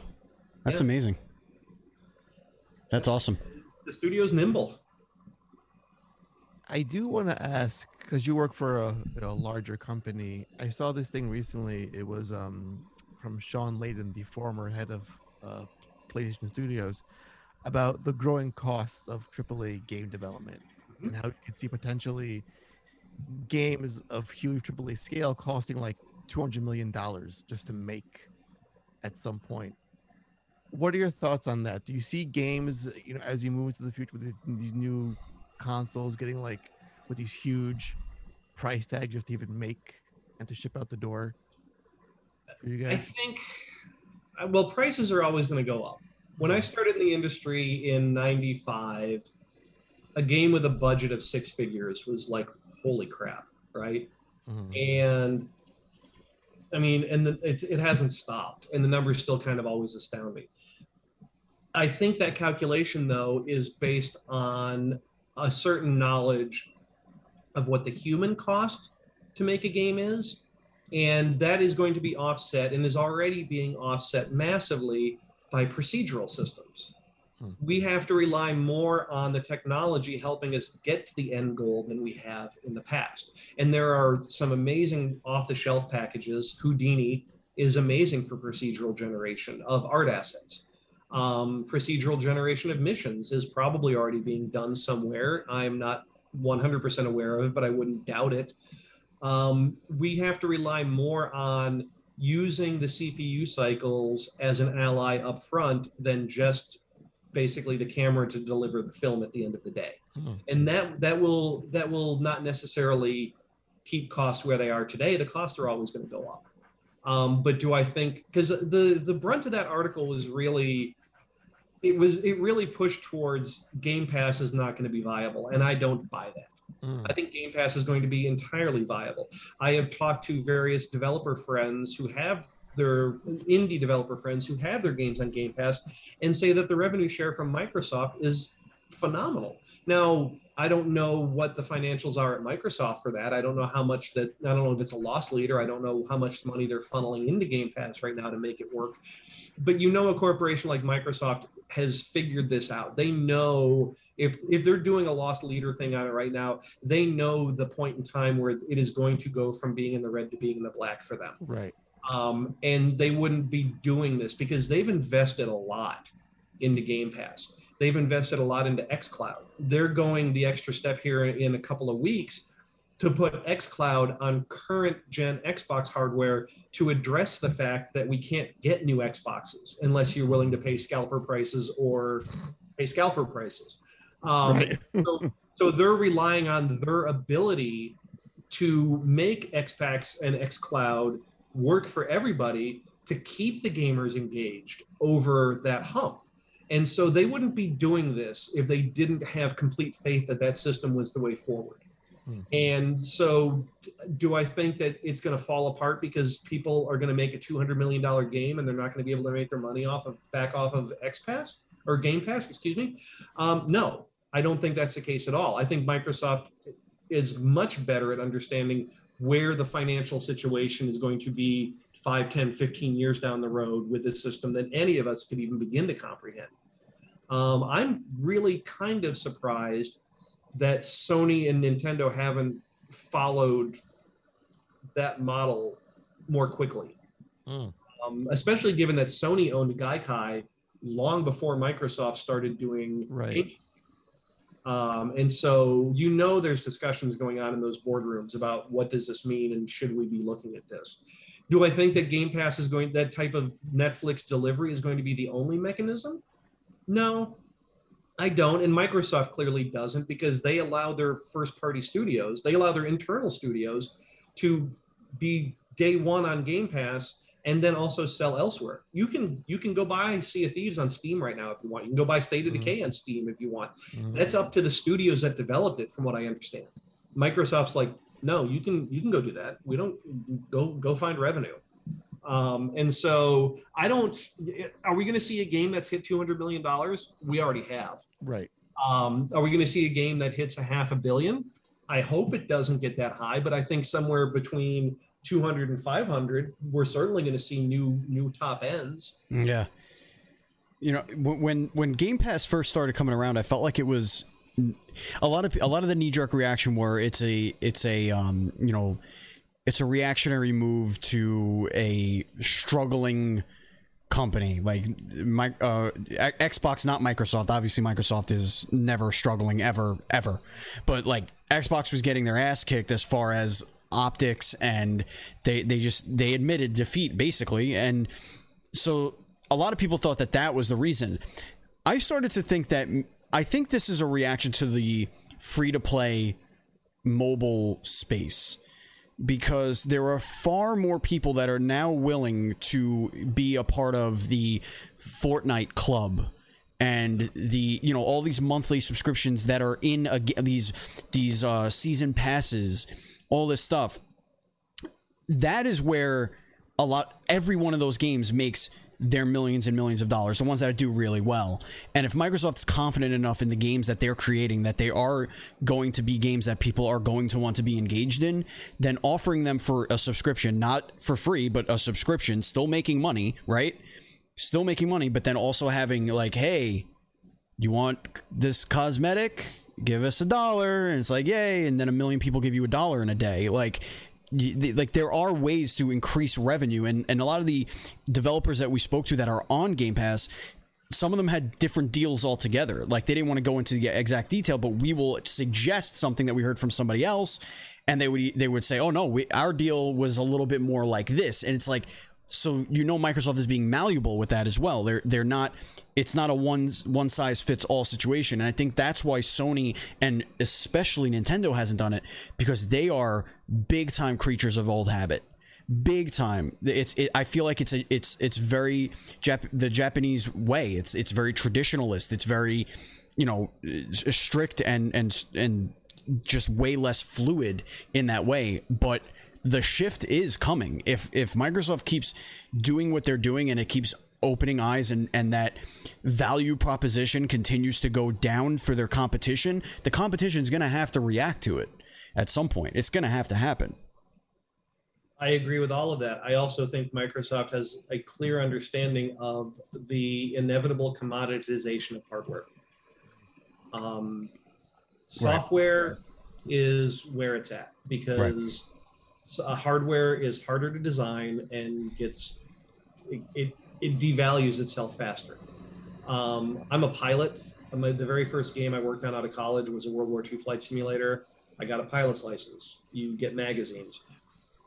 that's Yeah. amazing. That's awesome. The studio's nimble. I do want to ask because you work for a, you know, larger company. I saw this thing recently. It was um, from Shawn Layden, the former head of uh, PlayStation Studios, about the growing costs of AAA game development and how you could see potentially games of huge AAA scale costing like two hundred million dollars just to make at some point. What are your thoughts on that? Do you see games, you know, as you move into the future with these new consoles getting like with these huge price tags just to even make and to ship out the door for you I think, uh, well, prices are always going to go up. When I started in the industry in 95, a game with a budget of six figures was like, holy crap, right? Mhm. And I mean, and the, it, it hasn't stopped, and the numbers still kind of always astound me. I think that calculation, though, is based on a certain knowledge of what the human cost to make a game is. And that is going to be offset and is already being offset massively by procedural systems. Hmm. We have to rely more on the technology helping us get to the end goal than we have in the past. And there are some amazing off the shelf packages. Houdini is amazing for procedural generation of art assets. Um, procedural generation of missions is probably already being done somewhere. I'm not 100% aware of it, but I wouldn't doubt it. Um, we have to rely more on using the CPU cycles as an ally up front than just basically the camera to deliver the film at the end of the day. Hmm. And that that will that will not necessarily keep costs where they are today. The costs are always going to go up. Um, but do I think because the the brunt of that article was really it was it really pushed towards Game Pass is not going to be viable, and I don't buy that. Mm. I think Game Pass is going to be entirely viable. I have talked to various developer friends who have their indie developer friends who have their games on Game Pass and say that the revenue share from Microsoft is phenomenal. Now, I don't know what the financials are at Microsoft for that. I don't know how much that, I don't know if it's a loss leader. I don't know how much money they're funneling into Game Pass right now to make it work. But you know, a corporation like Microsoft has figured this out. They know if if they're doing a lost leader thing on it right now, they know the point in time where it is going to go from being in the red to being in the black for them. Right. Um, and they wouldn't be doing this because they've invested a lot into Game Pass. They've invested a lot into xCloud. They're going the extra step here in a couple of weeks to put xCloud on current gen Xbox hardware to address the fact that we can't get new Xboxes unless you're willing to pay scalper prices or pay scalper prices. Um, right. so, so they're relying on their ability to make XPAX and xCloud work for everybody to keep the gamers engaged over that hump. And so they wouldn't be doing this if they didn't have complete faith that that system was the way forward. Hmm. And so, do I think that it's going to fall apart because people are going to make a $200 million game and they're not going to be able to make their money off of back off of X Pass or Game Pass, excuse me? Um, no, I don't think that's the case at all. I think Microsoft is much better at understanding where the financial situation is going to be 5, 10, 15 years down the road with this system than any of us could even begin to comprehend. Um, I'm really kind of surprised that Sony and Nintendo haven't followed that model more quickly. Mm. Um, especially given that Sony owned Gaikai long before Microsoft started doing right. Um, and so you know there's discussions going on in those boardrooms about what does this mean and should we be looking at this. Do I think that Game Pass is going that type of Netflix delivery is going to be the only mechanism? No, I don't, and Microsoft clearly doesn't because they allow their first party studios, they allow their internal studios to be day one on Game Pass and then also sell elsewhere. You can you can go buy Sea of Thieves on Steam right now if you want. You can go buy State of mm-hmm. Decay on Steam if you want. Mm-hmm. That's up to the studios that developed it, from what I understand. Microsoft's like, no, you can you can go do that. We don't go go find revenue. Um, and so I don't. Are we going to see a game that's hit two hundred million dollars? We already have. Right. Um, are we going to see a game that hits a half a billion? I hope it doesn't get that high, but I think somewhere between 200 and 500, we're certainly going to see new new top ends. Yeah. You know, when when Game Pass first started coming around, I felt like it was a lot of a lot of the knee jerk reaction where it's a it's a um, you know it's a reactionary move to a struggling company. Like my uh, Xbox not Microsoft. Obviously Microsoft is never struggling ever ever. But like Xbox was getting their ass kicked as far as optics and they they just they admitted defeat basically. And so a lot of people thought that that was the reason. I started to think that I think this is a reaction to the free to play mobile space because there are far more people that are now willing to be a part of the Fortnite club and the you know all these monthly subscriptions that are in a, these these uh, season passes all this stuff. That is where a lot every one of those games makes their millions and millions of dollars, the ones that do really well. And if Microsoft's confident enough in the games that they're creating that they are going to be games that people are going to want to be engaged in, then offering them for a subscription, not for free, but a subscription, still making money, right? Still making money, but then also having like, hey, you want this cosmetic? Give us a dollar. And it's like, yay. And then a million people give you a dollar in a day. Like, like there are ways to increase revenue and, and a lot of the developers that we spoke to that are on game pass some of them had different deals altogether. Like they didn't want to go into the exact detail but we will suggest something that we heard from somebody else and they would they would say oh no we, our deal was a little bit more like this and it's like so you know Microsoft is being malleable with that as well. They're they're not it's not a one one size fits all situation, and I think that's why Sony and especially Nintendo hasn't done it because they are big time creatures of old habit. Big time. It's it, I feel like it's a it's it's very Jap- the Japanese way. It's it's very traditionalist. It's very you know strict and and and just way less fluid in that way, but the shift is coming. If if Microsoft keeps doing what they're doing and it keeps opening eyes and and that value proposition continues to go down for their competition, the competition is going to have to react to it at some point. It's going to have to happen. I agree with all of that. I also think Microsoft has a clear understanding of the inevitable commoditization of hardware. Um, software right. is where it's at because uh, hardware is harder to design and gets it, it, it devalues itself faster. Um, I'm a pilot. I'm a, the very first game I worked on out of college was a World War II flight simulator. I got a pilot's license. You get magazines.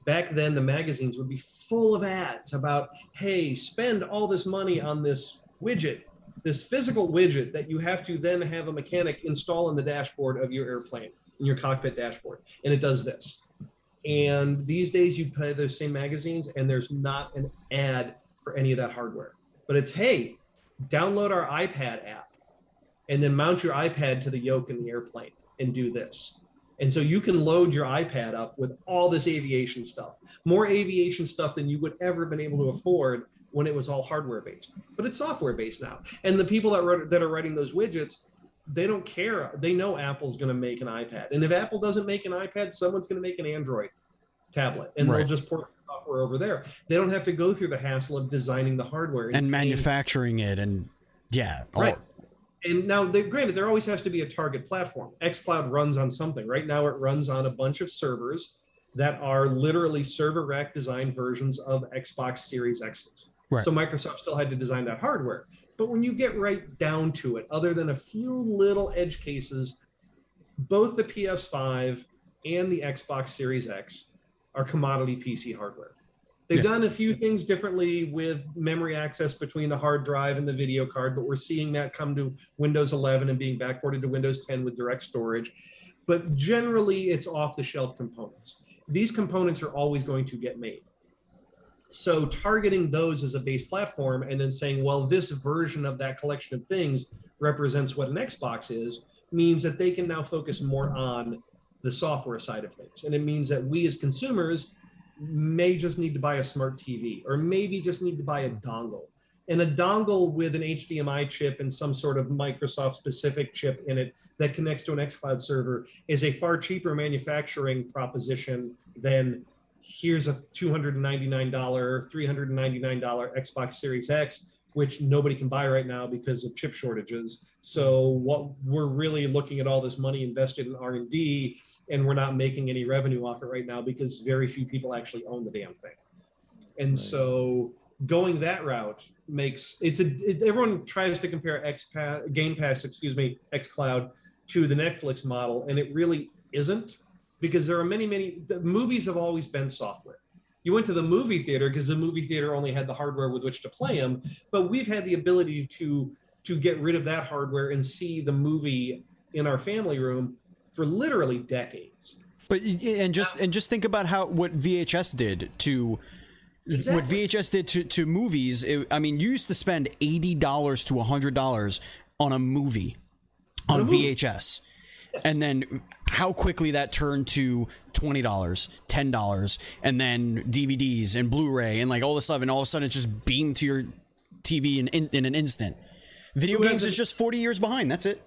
Back then, the magazines would be full of ads about, hey, spend all this money on this widget, this physical widget that you have to then have a mechanic install in the dashboard of your airplane, in your cockpit dashboard. And it does this. And these days, you play those same magazines, and there's not an ad for any of that hardware. But it's hey, download our iPad app, and then mount your iPad to the yoke in the airplane and do this. And so you can load your iPad up with all this aviation stuff, more aviation stuff than you would ever have been able to afford when it was all hardware based. But it's software based now. And the people that wrote, that are writing those widgets they don't care. They know Apple's going to make an iPad, and if Apple doesn't make an iPad, someone's going to make an Android tablet, and right. they'll just port software over there. They don't have to go through the hassle of designing the hardware and, and manufacturing it, and yeah, right. And now, they, granted, there always has to be a target platform. XCloud runs on something. Right now, it runs on a bunch of servers that are literally server rack designed versions of Xbox Series X's. Right. So Microsoft still had to design that hardware. But when you get right down to it, other than a few little edge cases, both the PS5 and the Xbox Series X are commodity PC hardware. They've yeah. done a few things differently with memory access between the hard drive and the video card, but we're seeing that come to Windows 11 and being backported to Windows 10 with direct storage. But generally, it's off the shelf components. These components are always going to get made. So targeting those as a base platform and then saying, well, this version of that collection of things represents what an Xbox is, means that they can now focus more on the software side of things. And it means that we as consumers may just need to buy a smart TV or maybe just need to buy a dongle. And a dongle with an HDMI chip and some sort of Microsoft specific chip in it that connects to an xCloud server is a far cheaper manufacturing proposition than here's a $299 $399 xbox series x which nobody can buy right now because of chip shortages. So what we're really looking at all this money invested in r&d and we're not making any revenue off it right now because very few people actually own the damn thing. And right. so going that route makes it's a it, everyone tries to compare x game pass excuse me x cloud to the netflix model and it really isn't because there are many, many movies have always been software. You went to the movie theater because the movie theater only had the hardware with which to play them, but we've had the ability to to get rid of that hardware and see the movie in our family room for literally decades. But and just and just think about how what VHS did to exactly. what VHS did to to movies. It, I mean, you used to spend eighty dollars to hundred dollars on a movie on, on a movie. VHS and then how quickly that turned to twenty dollars, ten dollars, and then DVDs and Blu-ray and like all this stuff, and all of a sudden it's just beamed to your TV in in, in an instant. Video Who games a- is just forty years behind. That's it.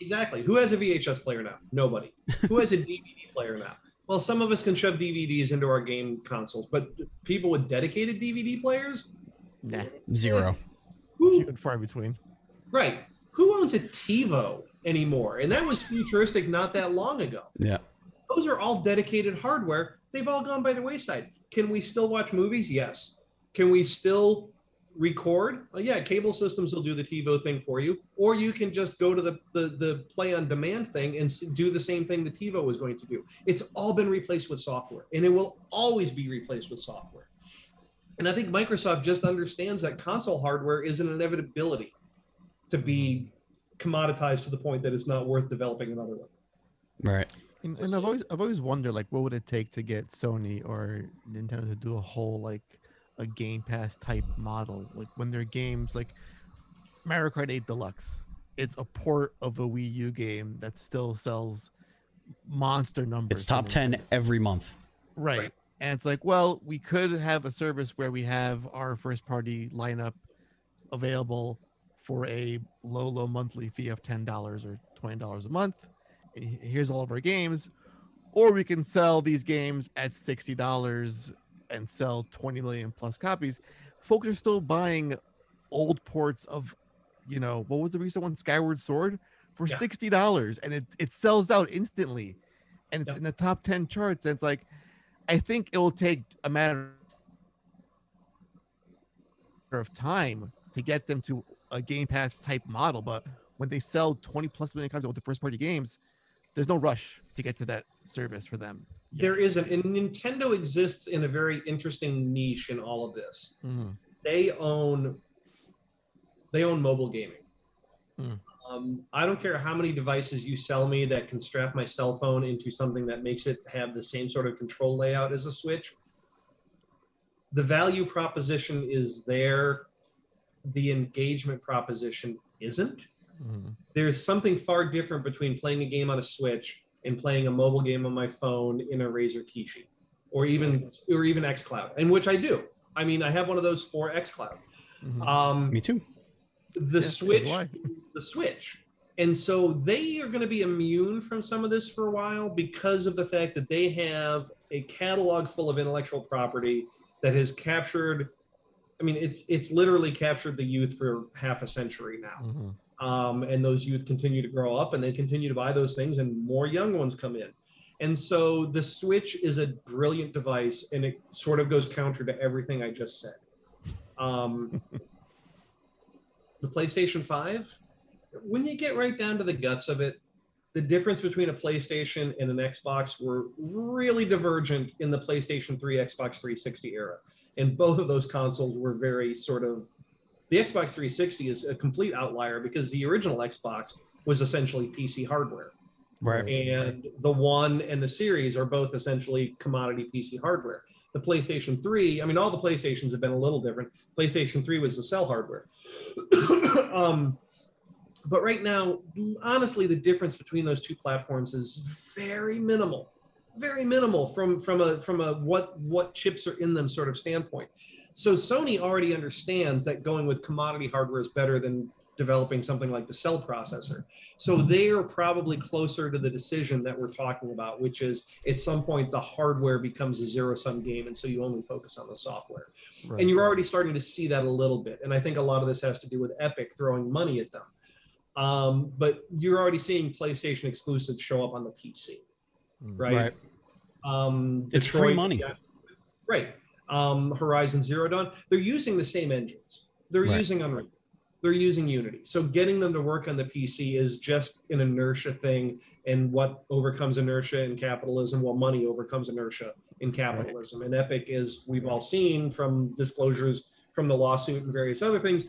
Exactly. Who has a VHS player now? Nobody. Who has a DVD player now? Well, some of us can shove DVDs into our game consoles, but people with dedicated DVD players, Nah, Zero. who few and far between. right? Who owns a TiVo anymore? And that was futuristic not that long ago. Yeah. Those are all dedicated hardware. They've all gone by the wayside. Can we still watch movies? Yes. Can we still record? Well, yeah, cable systems will do the TiVo thing for you, or you can just go to the the, the play on demand thing and do the same thing the TiVo was going to do. It's all been replaced with software, and it will always be replaced with software. And I think Microsoft just understands that console hardware is an inevitability to be commoditized to the point that it's not worth developing another one. Right. And, and I've always I've always wondered like what would it take to get Sony or Nintendo to do a whole like a Game Pass type model like when their games like Mario Kart 8 Deluxe it's a port of a Wii U game that still sells monster numbers. It's top ten Nintendo. every month. Right. Right. And it's like, well, we could have a service where we have our first party lineup available for a low, low monthly fee of $10 or $20 a month. And here's all of our games. Or we can sell these games at $60 and sell 20 million plus copies. Folks are still buying old ports of, you know, what was the recent one? Skyward Sword for Yeah. $60 and it, it sells out instantly. And it's Yep. in the top 10 charts. And it's like, I think it will take a matter of time to get them to a Game Pass type model. But when they sell 20 plus million copies of the first party games, there's no rush to get to that service for them. yet. There isn't, and Nintendo exists in a very interesting niche in all of this. Mhm. They own, they own mobile gaming. Hmm. Um, I don't care how many devices you sell me that can strap my cell phone into something that makes it have the same sort of control layout as a Switch. The value proposition is there. The engagement proposition isn't. Mhm. there's something far different between playing a game on a Switch and playing a mobile game on my phone in a Razer Kishi, or even or even XCloud, and which I do. I mean, I have one of those for XCloud. Mhm. Um, Me too. the Yeah, Switch, is the Switch, and so they are going to be immune from some of this for a while because of the fact that they have a catalog full of intellectual property that has captured. I mean, it's it's literally captured the youth for half a century now. Mhm. um, and those youth continue to grow up and they continue to buy those things and more young ones come in. And so the switch is a brilliant device and it sort of goes counter to everything i just said. Um, the playstation 5 when you get right down to the guts of it the difference between a playstation and an xbox were really divergent in the playstation 3 xbox 360 era and both of those consoles were very sort of the Xbox 360 is a complete outlier because the original Xbox was essentially PC hardware. Right. And the One and the Series are both essentially commodity PC hardware. The PlayStation 3, I mean, all the PlayStations have been a little different. PlayStation 3 was the cell hardware. um, but right now, honestly, the difference between those two platforms is very minimal, very minimal from from a from a what what chips are in them sort of standpoint. So Sony already understands that going with commodity hardware is better than developing something like the cell processor. So they are probably closer to the decision that we're talking about, which is at some point the hardware becomes a zero sum game, and so you only focus on the software. Right. And you're already starting to see that a little bit. And I think a lot of this has to do with Epic throwing money at them. Um, but you're already seeing PlayStation exclusives show up on the PC. Right? Right. Um, It's free money. yeah, right. Um, Horizon Zero Dawn. They're using the same engines. They're Right. using Unreal. They're using Unity. So getting them to work on the PC is just an inertia thing. And what overcomes inertia in capitalism? Well, money overcomes inertia in capitalism. And Epic is, we've all seen from disclosures from the lawsuit and various other things,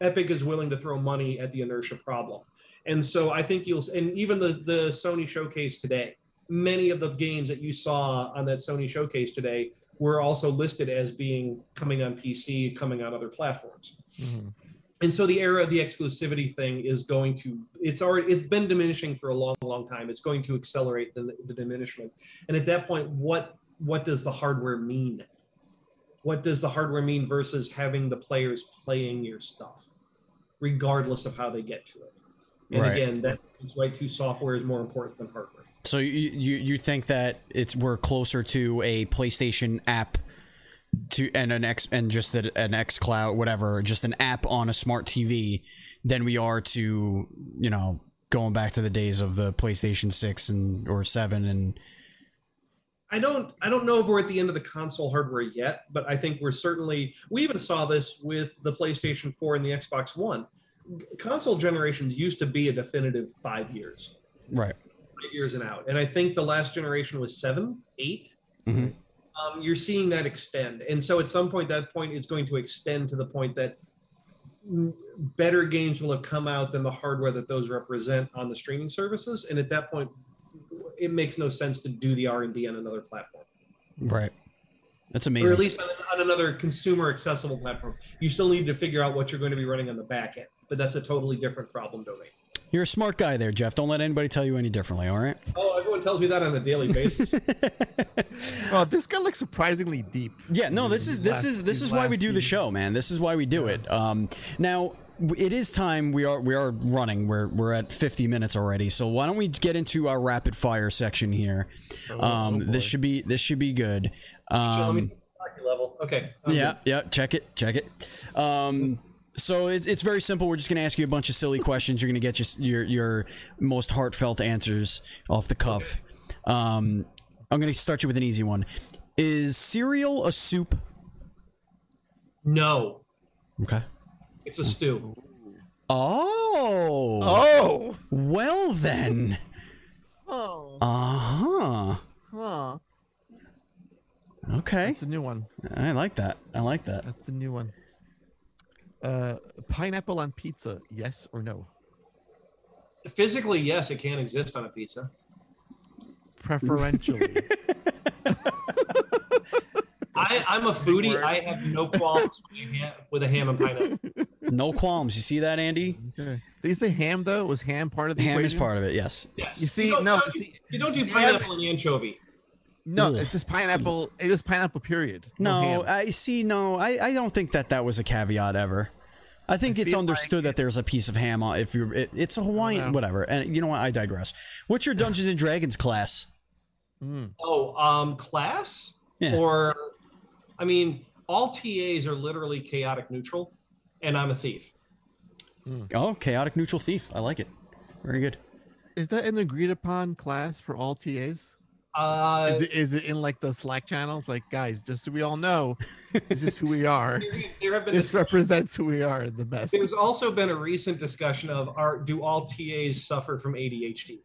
Epic is willing to throw money at the inertia problem. And so I think you'll, and even the, the Sony showcase today, many of the games that you saw on that Sony showcase today were also listed as being coming on PC, coming on other platforms. Mhm. and so the era of the exclusivity thing is going to it's already it's been diminishing for a long long time it's going to accelerate the, the diminishment and at that point what what does the hardware mean what does the hardware mean versus having the players playing your stuff regardless of how they get to it and Right. again that is why two software is more important than hardware So you, you you think that it's we're closer to a PlayStation app to and an X and just an X Cloud whatever, just an app on a smart TV than we are to you know going back to the days of the PlayStation six and or seven and I don't I don't know if we're at the end of the console hardware yet, but I think we're certainly we even saw this with the PlayStation 4 and the Xbox One. Console generations used to be a definitive five years, right. Years and out. And I think the last generation was seven, eight. Mhm. Um, you're seeing that extend. And so at some point that point it's going to extend to the point that better games will have come out than the hardware that those represent on the streaming services. And at that point, it makes no sense to do the R&D on another platform Right. That's amazing. or at least on, on another consumer accessible platform. You still need to figure out what you're going to be running on the back end, but that's a totally different problem domain. You're a smart guy there, Jeff. Don't let anybody tell you any differently. All right. Oh, everyone tells me that on a daily basis. Oh, this got like surprisingly deep. Yeah, no, this is this last- is this is why we last do the few- show, man. This is why we do it. Um, now it is time. We are we are running. We're we're at 50 minutes already. So why don't we get into our rapid fire section here? Um, this should be this should be good. Um, level. Okay. I'm yeah, good. yeah. Check it, check it. Um, so it, it's very simple. We're just gonna ask you a bunch of silly questions. You're gonna get your your, your most heartfelt answers off the cuff. Um, I'm gonna start you with an easy one. Is cereal a soup? No, Okay. it's a stew. Oh. Oh. Well then. Oh. Uh huh. Huh. Okay. It's a new one. I like that. I like that. That's a new one. Uh, pineapple on pizza, yes or no? Physically, yes, it can exist on a pizza. Preferentially. I, I'm a foodie. I have no qualms with a ham, with a ham and pineapple. No qualms. You see that, Andy? okay. Did you say ham though? Was ham part of the Ham is equation? part of it. Yes. Yes. You see, don't, no, you don't, do- see- you don't do you have- pineapple and anchovy. No, Ugh. it's just pineapple. It is pineapple. Period. No, ham. I see. No, I, I don't think that that was a caveat ever. I think it's understood like that there's a piece of ham on if you're. It, it's a Hawaiian, whatever. And you know what? I digress. What's your Dungeons and Dragons class? Oh, um, class Yeah. or, I mean, all TAs are literally chaotic neutral, and I'm a thief. Oh, chaotic neutral thief. I like it. Very good. Is that an agreed upon class for all TAs? Uh, Is it is it in like the Slack channel? It's Like, guys, just so we all know, this is who we are. there, there have been This represents who we are the best. there's also been a recent discussion of are do all TAs suffer from ADHD?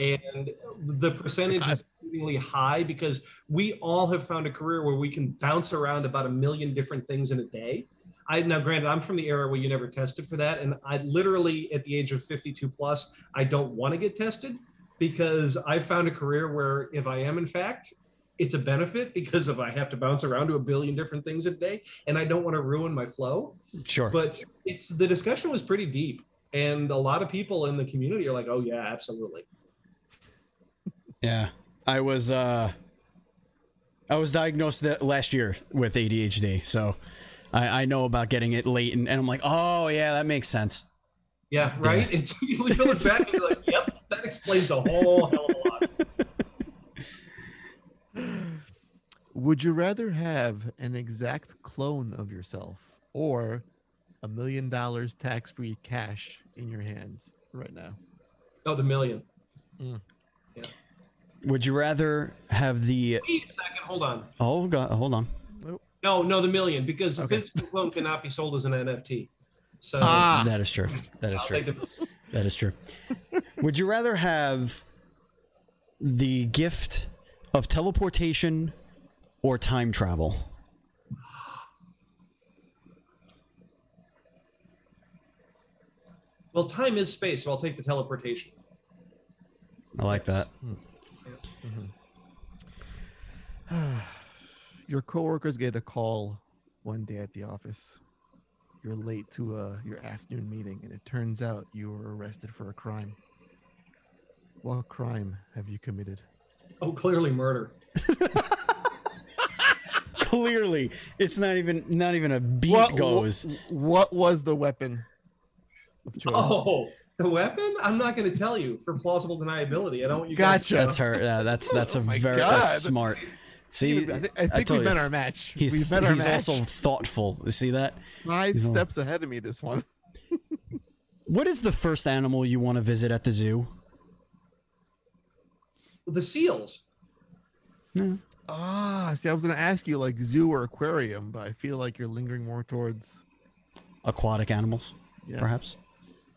And the percentage is exceedingly high because we all have found a career where we can bounce around about a million different things in a day. I now granted I'm from the era where you never tested for that, and I literally at the age of 52 plus, I don't want to get tested because I found a career where if I am in fact, it's a benefit because if I have to bounce around to a billion different things a day, and I don't want to ruin my flow. Sure. but it's the discussion was pretty deep and a lot of people in the community are like oh yeah absolutely. Yeah, I was uh, I was diagnosed that last year with ADHD, so I, I know about getting it late, and, and I'm like, oh yeah, that makes sense. yeah. right? It's you look back and you're like explains a whole hell of a lot Would you rather have an exact clone of yourself or a million dollars tax free cash in your hands right now? oh the million yeah Would you rather have the? wait a second hold on Oh god, hold on. no no the million because the Okay. physical clone cannot be sold as an nft so Ah. That is true. That is I'll true. Take the- That is true. Would you rather have the gift of teleportation or time travel? well time is space so i'll take the teleportation I like that. Hmm. Mm-hmm. Your coworkers get a call one day at the office. You're late to uh, your afternoon meeting, and it turns out you were arrested for a crime. What crime have you committed? Oh, clearly murder. Clearly, it's not even not even a beat what, goes. What was the weapon of choice? Oh, the weapon? I'm not going to tell you for plausible deniability. I don't want you guys Gotcha. to. That's her. Yeah, that's that's a Oh very God. that's smart. See, I, thi- I think told we you, met our match. He's We've met our he's match. also thoughtful. You see that? five he's all- steps ahead of me. This one. What is the first animal you want to visit at the zoo? The seals. Ah, see, I was gonna ask you like zoo or aquarium, but I feel like you're lingering more towards Aquatic animals, yes, perhaps.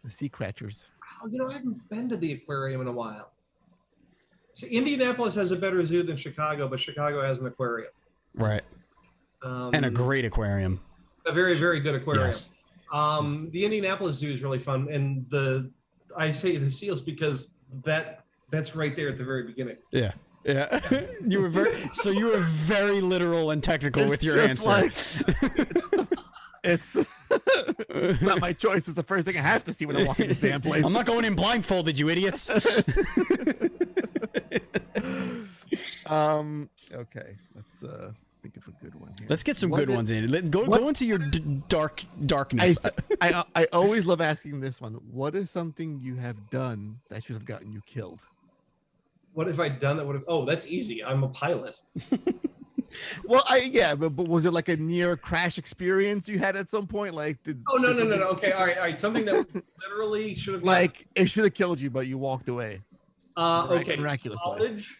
the sea creatures. Oh, you know, I haven't been to the aquarium in a while. See, Indianapolis has a better zoo than Chicago, but Chicago has an aquarium. Right. Um, And a great aquarium. a very, very good aquarium. Yes. Um, the Indianapolis Zoo is really fun, and the I say the seals because that that's right there at the very beginning. Yeah. Yeah. you were very so you were very literal and technical It's with your answer. like- It's, it's not my choice. It's the first thing I have to see when I walk in the damn place. I'm not going in blindfolded, you idiots. Um. Okay. Let's uh think of a good one here. Let's get some What good is- ones in. Let- Go what- go into your d- dark darkness. I I always love asking this one. What is something you have done that should have gotten you killed? What have I done that would have? Oh, that's easy. I'm a pilot. Well, I yeah, but, but was it like a near crash experience you had at some point? Like, did, Oh no did no no no. Okay, all right all right. Something that literally should have Like it should have killed you, but you walked away. Uh, okay. miraculously. College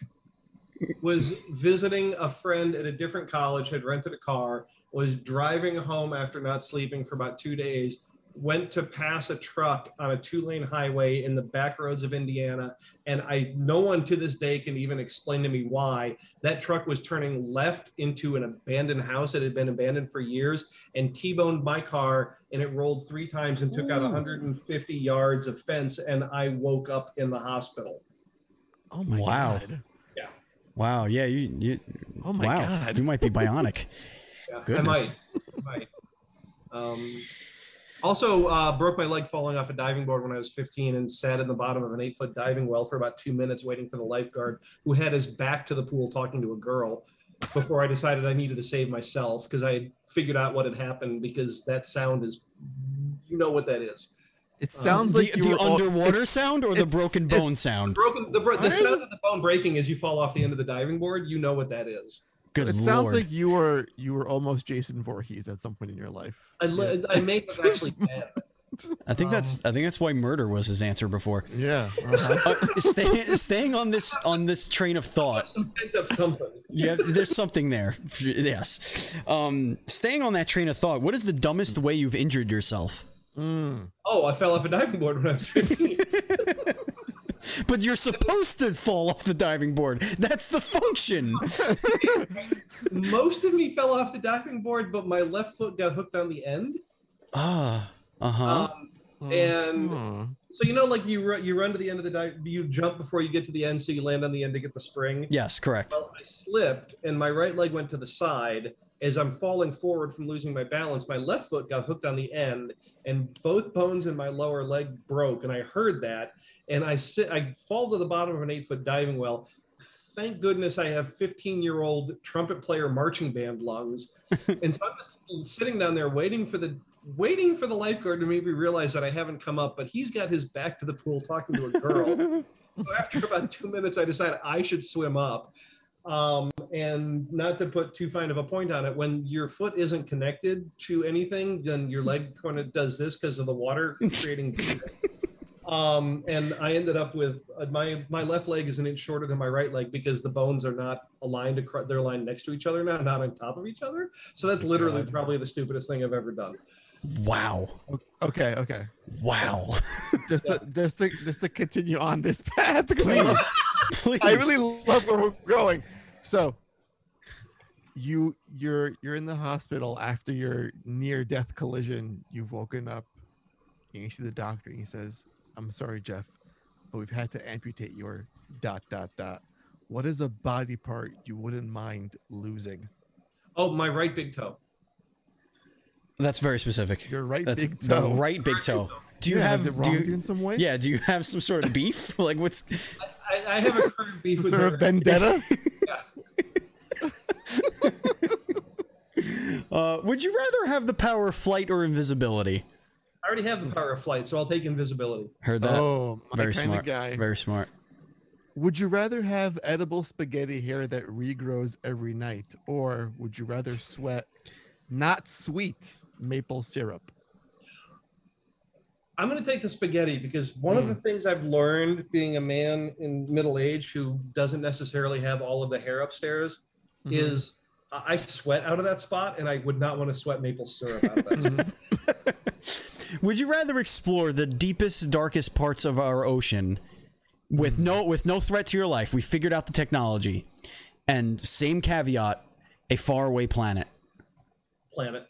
was visiting a friend at a different college, had rented a car, was driving home after not sleeping for about two days, went to pass a truck on a two lane highway in the back roads of Indiana. And I, no one to this day can even explain to me why that truck was turning left into an abandoned house that had been abandoned for years and T boned my car. And it rolled three times and took out 150 yards of fence. And I woke up in the hospital. Oh my Wow. god. Wow, yeah, you you Oh my wow. god. You might be bionic. Yeah, Goodness. I might. I might. Um, also, uh, broke my leg falling off a diving board when I was 15 and sat in the bottom of an eight foot diving well for about two minutes waiting for the lifeguard who had his back to the pool talking to a girl before I decided I needed to save myself because I had figured out what had happened because that sound is, you know what that is. It sounds the like you the were all- underwater sound or the broken bone sound? Broken, the, bro- the sound of the bone breaking as you fall off the end of the diving board, you know what that is. Good It lord. sounds like you were you were almost Jason Voorhees at some point in your life. I, li- I may have actually bad. I think um, that's I think that's why murder was his answer before. Yeah. uh-huh. Uh, stay, staying on this on this train of thought. Some pent up something. Yeah, there's something there. Yes. Um, staying on that train of thought. What is the dumbest way you've injured yourself? Mm. Oh, I fell off a diving board when I was 15. But you're supposed to fall off the diving board. That's the function. Most of me fell off the diving board, but my left foot got hooked on the end. Ah. Uh huh. Um, And- Hmm. so you know, like you ru- you run to the end of the dive, you jump before you get to the end, so you land on the end to get the spring. yes, correct. Well, I slipped, and my right leg went to the side. As I'm falling forward from losing my balance, my left foot got hooked on the end, and both bones in my lower leg broke. And I heard that, and I sit, I fall to the bottom of an eight foot diving well. Thank goodness I have 15 year old trumpet player marching band lungs, and so I'm just sitting down there waiting for the waiting for the lifeguard to maybe realize that I haven't come up, but he's got his back to the pool talking to a girl. So after about two minutes, I decide I should swim up. Um, and not to put too fine of a point on it, when your foot isn't connected to anything, then your leg kind of does this because of the water creating. um, and I ended up with uh, my my left leg is an inch shorter than my right leg because the bones are not aligned. Across, they're aligned next to each other now, not on top of each other. So that's literally God. probably the stupidest thing I've ever done. Wow. Okay. Okay. Wow. Just to, just to just to continue on this path. 'cause I Please. love- Please. I really love where we're going. So you you're you're in the hospital after your near death collision. You've woken up and you see the doctor and he says, I'm sorry, Jeff, but we've had to amputate your dot dot dot. What is a body part you wouldn't mind losing? Oh, my right big toe. That's very specific. Your right That's big the toe. right big toe. Do you Yeah, have is it do you, you in some way? Yeah, do you have some sort of beef? like what's I, I have a current beef with Sort her. of vendetta. uh would you rather have the power of flight or invisibility? I already have the power of flight, so I'll take invisibility. Heard that? oh, my very kind smart. of guy. Very smart. Would you rather have edible spaghetti hair that regrows every night, or would you rather sweat not sweet maple syrup? I'm going to take the spaghetti because one of the Hmm. things I've learned being a man in middle age who doesn't necessarily have all of the hair upstairs Mhm. is I I sweat out of that spot, and I would not want to sweat maple syrup out of that spot. Would you rather explore the deepest, darkest parts of our ocean with no with no threat to your life? We figured out the technology, and same caveat: a faraway planet. planet.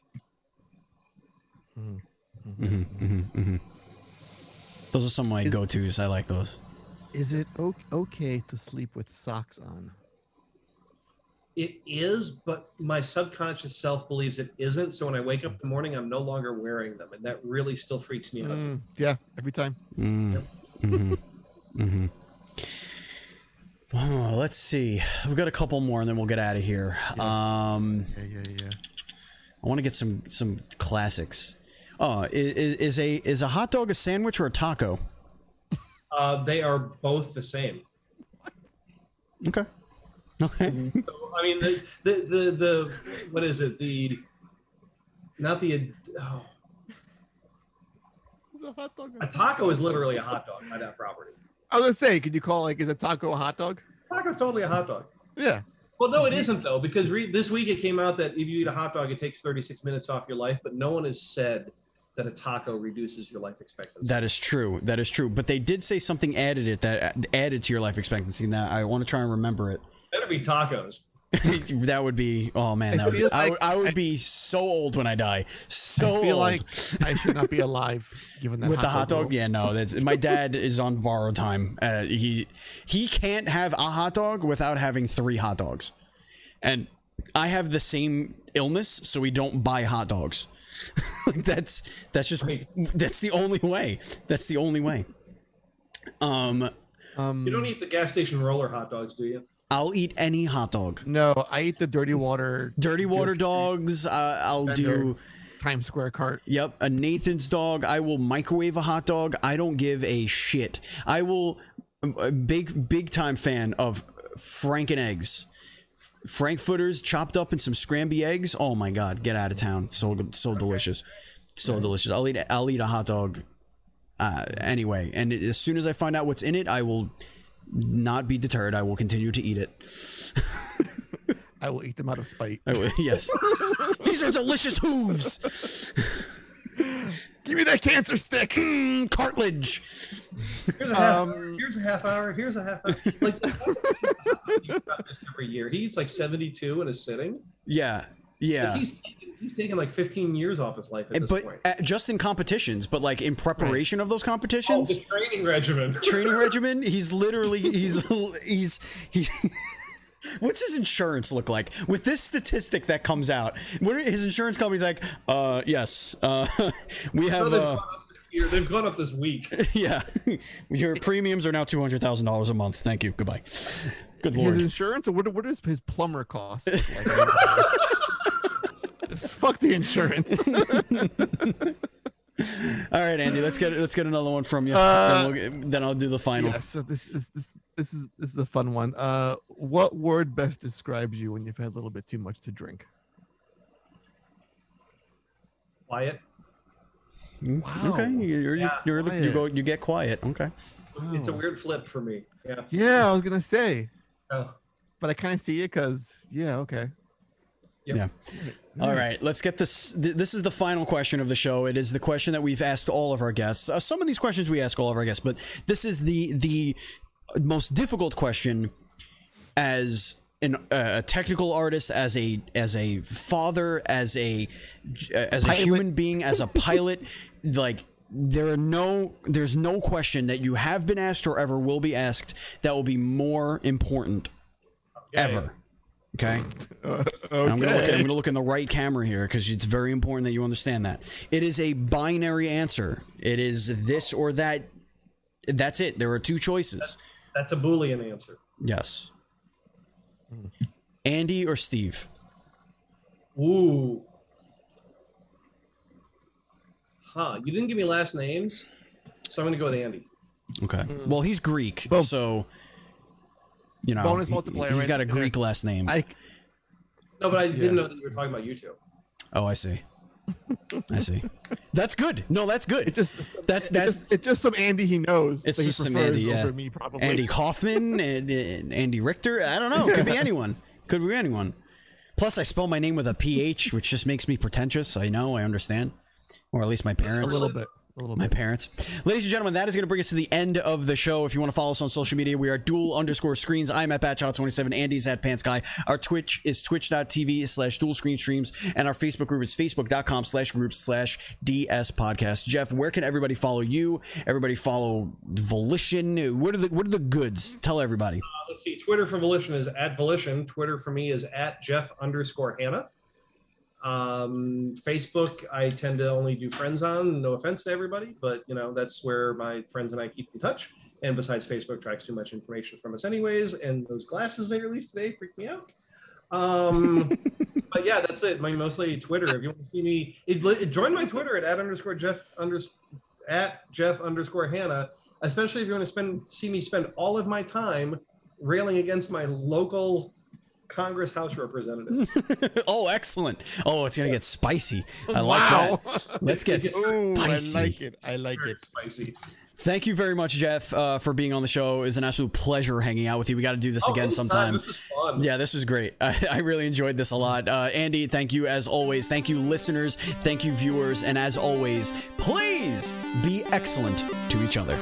Those are some of my Is- go tos. I like those. Is it o- okay to sleep with socks on? It is, but my subconscious self believes it isn't. So when I wake up in the morning, I'm no longer wearing them, and that really still freaks me out. Mm, yeah, every time. Mm. hmm Oh, let's see. We've got a couple more, and then we'll get out of here. Um, Yeah, yeah, yeah. I want to get some some classics. Oh, is, is a is a hot dog a sandwich or a taco? Uh, they are both the same. Okay. Okay. So, I mean, the, the the the what is it? The not the oh, a hot dog? a taco is literally a hot dog by that property. I was gonna say, could you call like is a taco a hot dog? Taco's totally a hot dog. Yeah. Well, no, it isn't though, because re- this week it came out that if you eat a hot dog, it takes 36 minutes off your life, but no one has said that a taco reduces your life expectancy. That is true. That is true. But they did say something added it that added to your life expectancy. And that I want to try and remember it. better be tacos. that would be oh man, I that would be, feel I, would, I would I- be so old when I die. So I feel old. like I should not be alive given that with the hot dog, rule. yeah, no. That's my dad is on borrowed time. Uh, he he can't have a hot dog without having three hot dogs, and I have the same illness, so we don't buy hot dogs. Like, that's that's just Right. that's the only way. That's the only way. Um, Um, You don't eat the gas station roller hot dogs, do you? I'll eat any hot dog. no, I eat the dirty water. Dirty water dogs. Uh, I'll do. Vendor. Times Square cart. Yep, a Nathan's dog. I will microwave a hot dog. I don't give a shit. I will. A big, big time fan of Franken eggs. Frankfurters chopped up in some scramby eggs. Oh my god, get out of town. So good, so delicious, so delicious. I'll eat. I'll eat a hot dog. Uh, anyway, and as soon as I find out what's in it, I will not be deterred. I will continue to eat it. I will eat them out of spite. Will- yes, these are delicious hooves. Give me that cancer stick. Mm, cartilage. Here's a half Um, hour. Here's a half hour. Here's a half hour. Like he's this every year. He's like 72 and is sitting. Yeah, yeah. Like, he's taken, he's taken like 15 years off his life at this but point. uh, just in competitions, but like in preparation of those Oh, competitions, the training regimen. training regimen, he's literally he's he's he. What's his insurance look like with this statistic that comes out? What are, his insurance company's like? Uh, yes, uh, we No, have. they've, Uh, gone year. they've gone up this week. yeah, your premiums are now two hundred thousand dollars a month. Thank you. Goodbye. Good lord. His insurance, or what? What does his plumber cost? Like, Just fuck the insurance. All right, Andy. Let's get let's get another one from you. Uh, then, we'll get, then I'll do the final. yeah. So this is this this is this is a fun one. Uh, what word best describes you when you've had a little bit too much to drink? Quiet. Wow. Okay, you're Yeah, you're the, you go you get quiet. Okay. It's a weird flip for me. Yeah. Yeah, I was gonna say, Oh, but I kind of see it because yeah, okay. Yep. Yeah. All right, let's get this. th- This is the final question of the show. It is the question that we've asked all of our guests. Uh, some of these questions we ask all of our guests, but this is the the most difficult question as an, uh, a technical artist, as a as a father, as a as a Pilot. human being, as a pilot. like there are no there's no question that you have been asked or ever will be asked that will be more important okay. ever Okay. Uh, And I'm gonna look. At, I'm gonna look in the right camera here because it's very important that you understand that it is a binary answer. It is this or that. That's it. There are two choices. That's a Boolean answer. Yes. Andy or Steve? Ooh. Huh. You didn't give me last names, so I'm going to go with Andy. Okay. Well, he's Greek, Boom. so you know Bonus He, has right got a there. Greek last name. I No, but I didn't Yeah. know that you were talking about you two. oh, I see. I see. That's good. No, that's good. it just That's- it that's- just, it's just some Andy he knows. It's just some Andy, yeah. me probably. Andy Kaufman, and, and Andy Richter. I don't know. Could be anyone. Could be anyone. Plus, I spell my name with a PH, which just makes me pretentious. I know. I understand. Or at least my parents. a little bit. A little My bit. parents. Ladies and gentlemen, that is going to bring us to the end of the show. If you want to follow us on social media, we are dual underscore screens. I'm at Batshot27. Andy's at Pants Guy. Our Twitch is twitch.tv slash dual screen streams. And our Facebook group is facebook.com slash group slash DS podcast. Jeff, where can everybody follow you? Everybody follow Volition. What are the, what are the goods? Tell everybody. Uh, let's see. Twitter for Volition is at Volition. Twitter for me is at Jeff underscore Hanna. Um, Facebook, I tend to only do friends on. No offense to everybody, but you know that's where my friends and I keep in touch. And besides, Facebook tracks too much information from us, anyways. And those glasses they released today freak me out. Um, but yeah, that's it. My mostly Twitter. If you want to see me, it, it, join my Twitter at at underscore Jeff underscore at Jeff underscore Hanna. Especially if you want to spend see me spend all of my time railing against my local Congress House representative. oh, excellent. Oh, it's going to get spicy. I like that. Let's get Ooh, I spicy. like it. I like Very it. spicy. Thank you very much, Jeff, uh, for being on the show. It's an absolute pleasure hanging out with you. We got to do this Oh, again sometime. This is fun. Yeah, this was great. I, I really enjoyed this a lot. Uh, Andy, thank you as always. Thank you, listeners. Thank you, viewers. And as always, please be excellent to each other.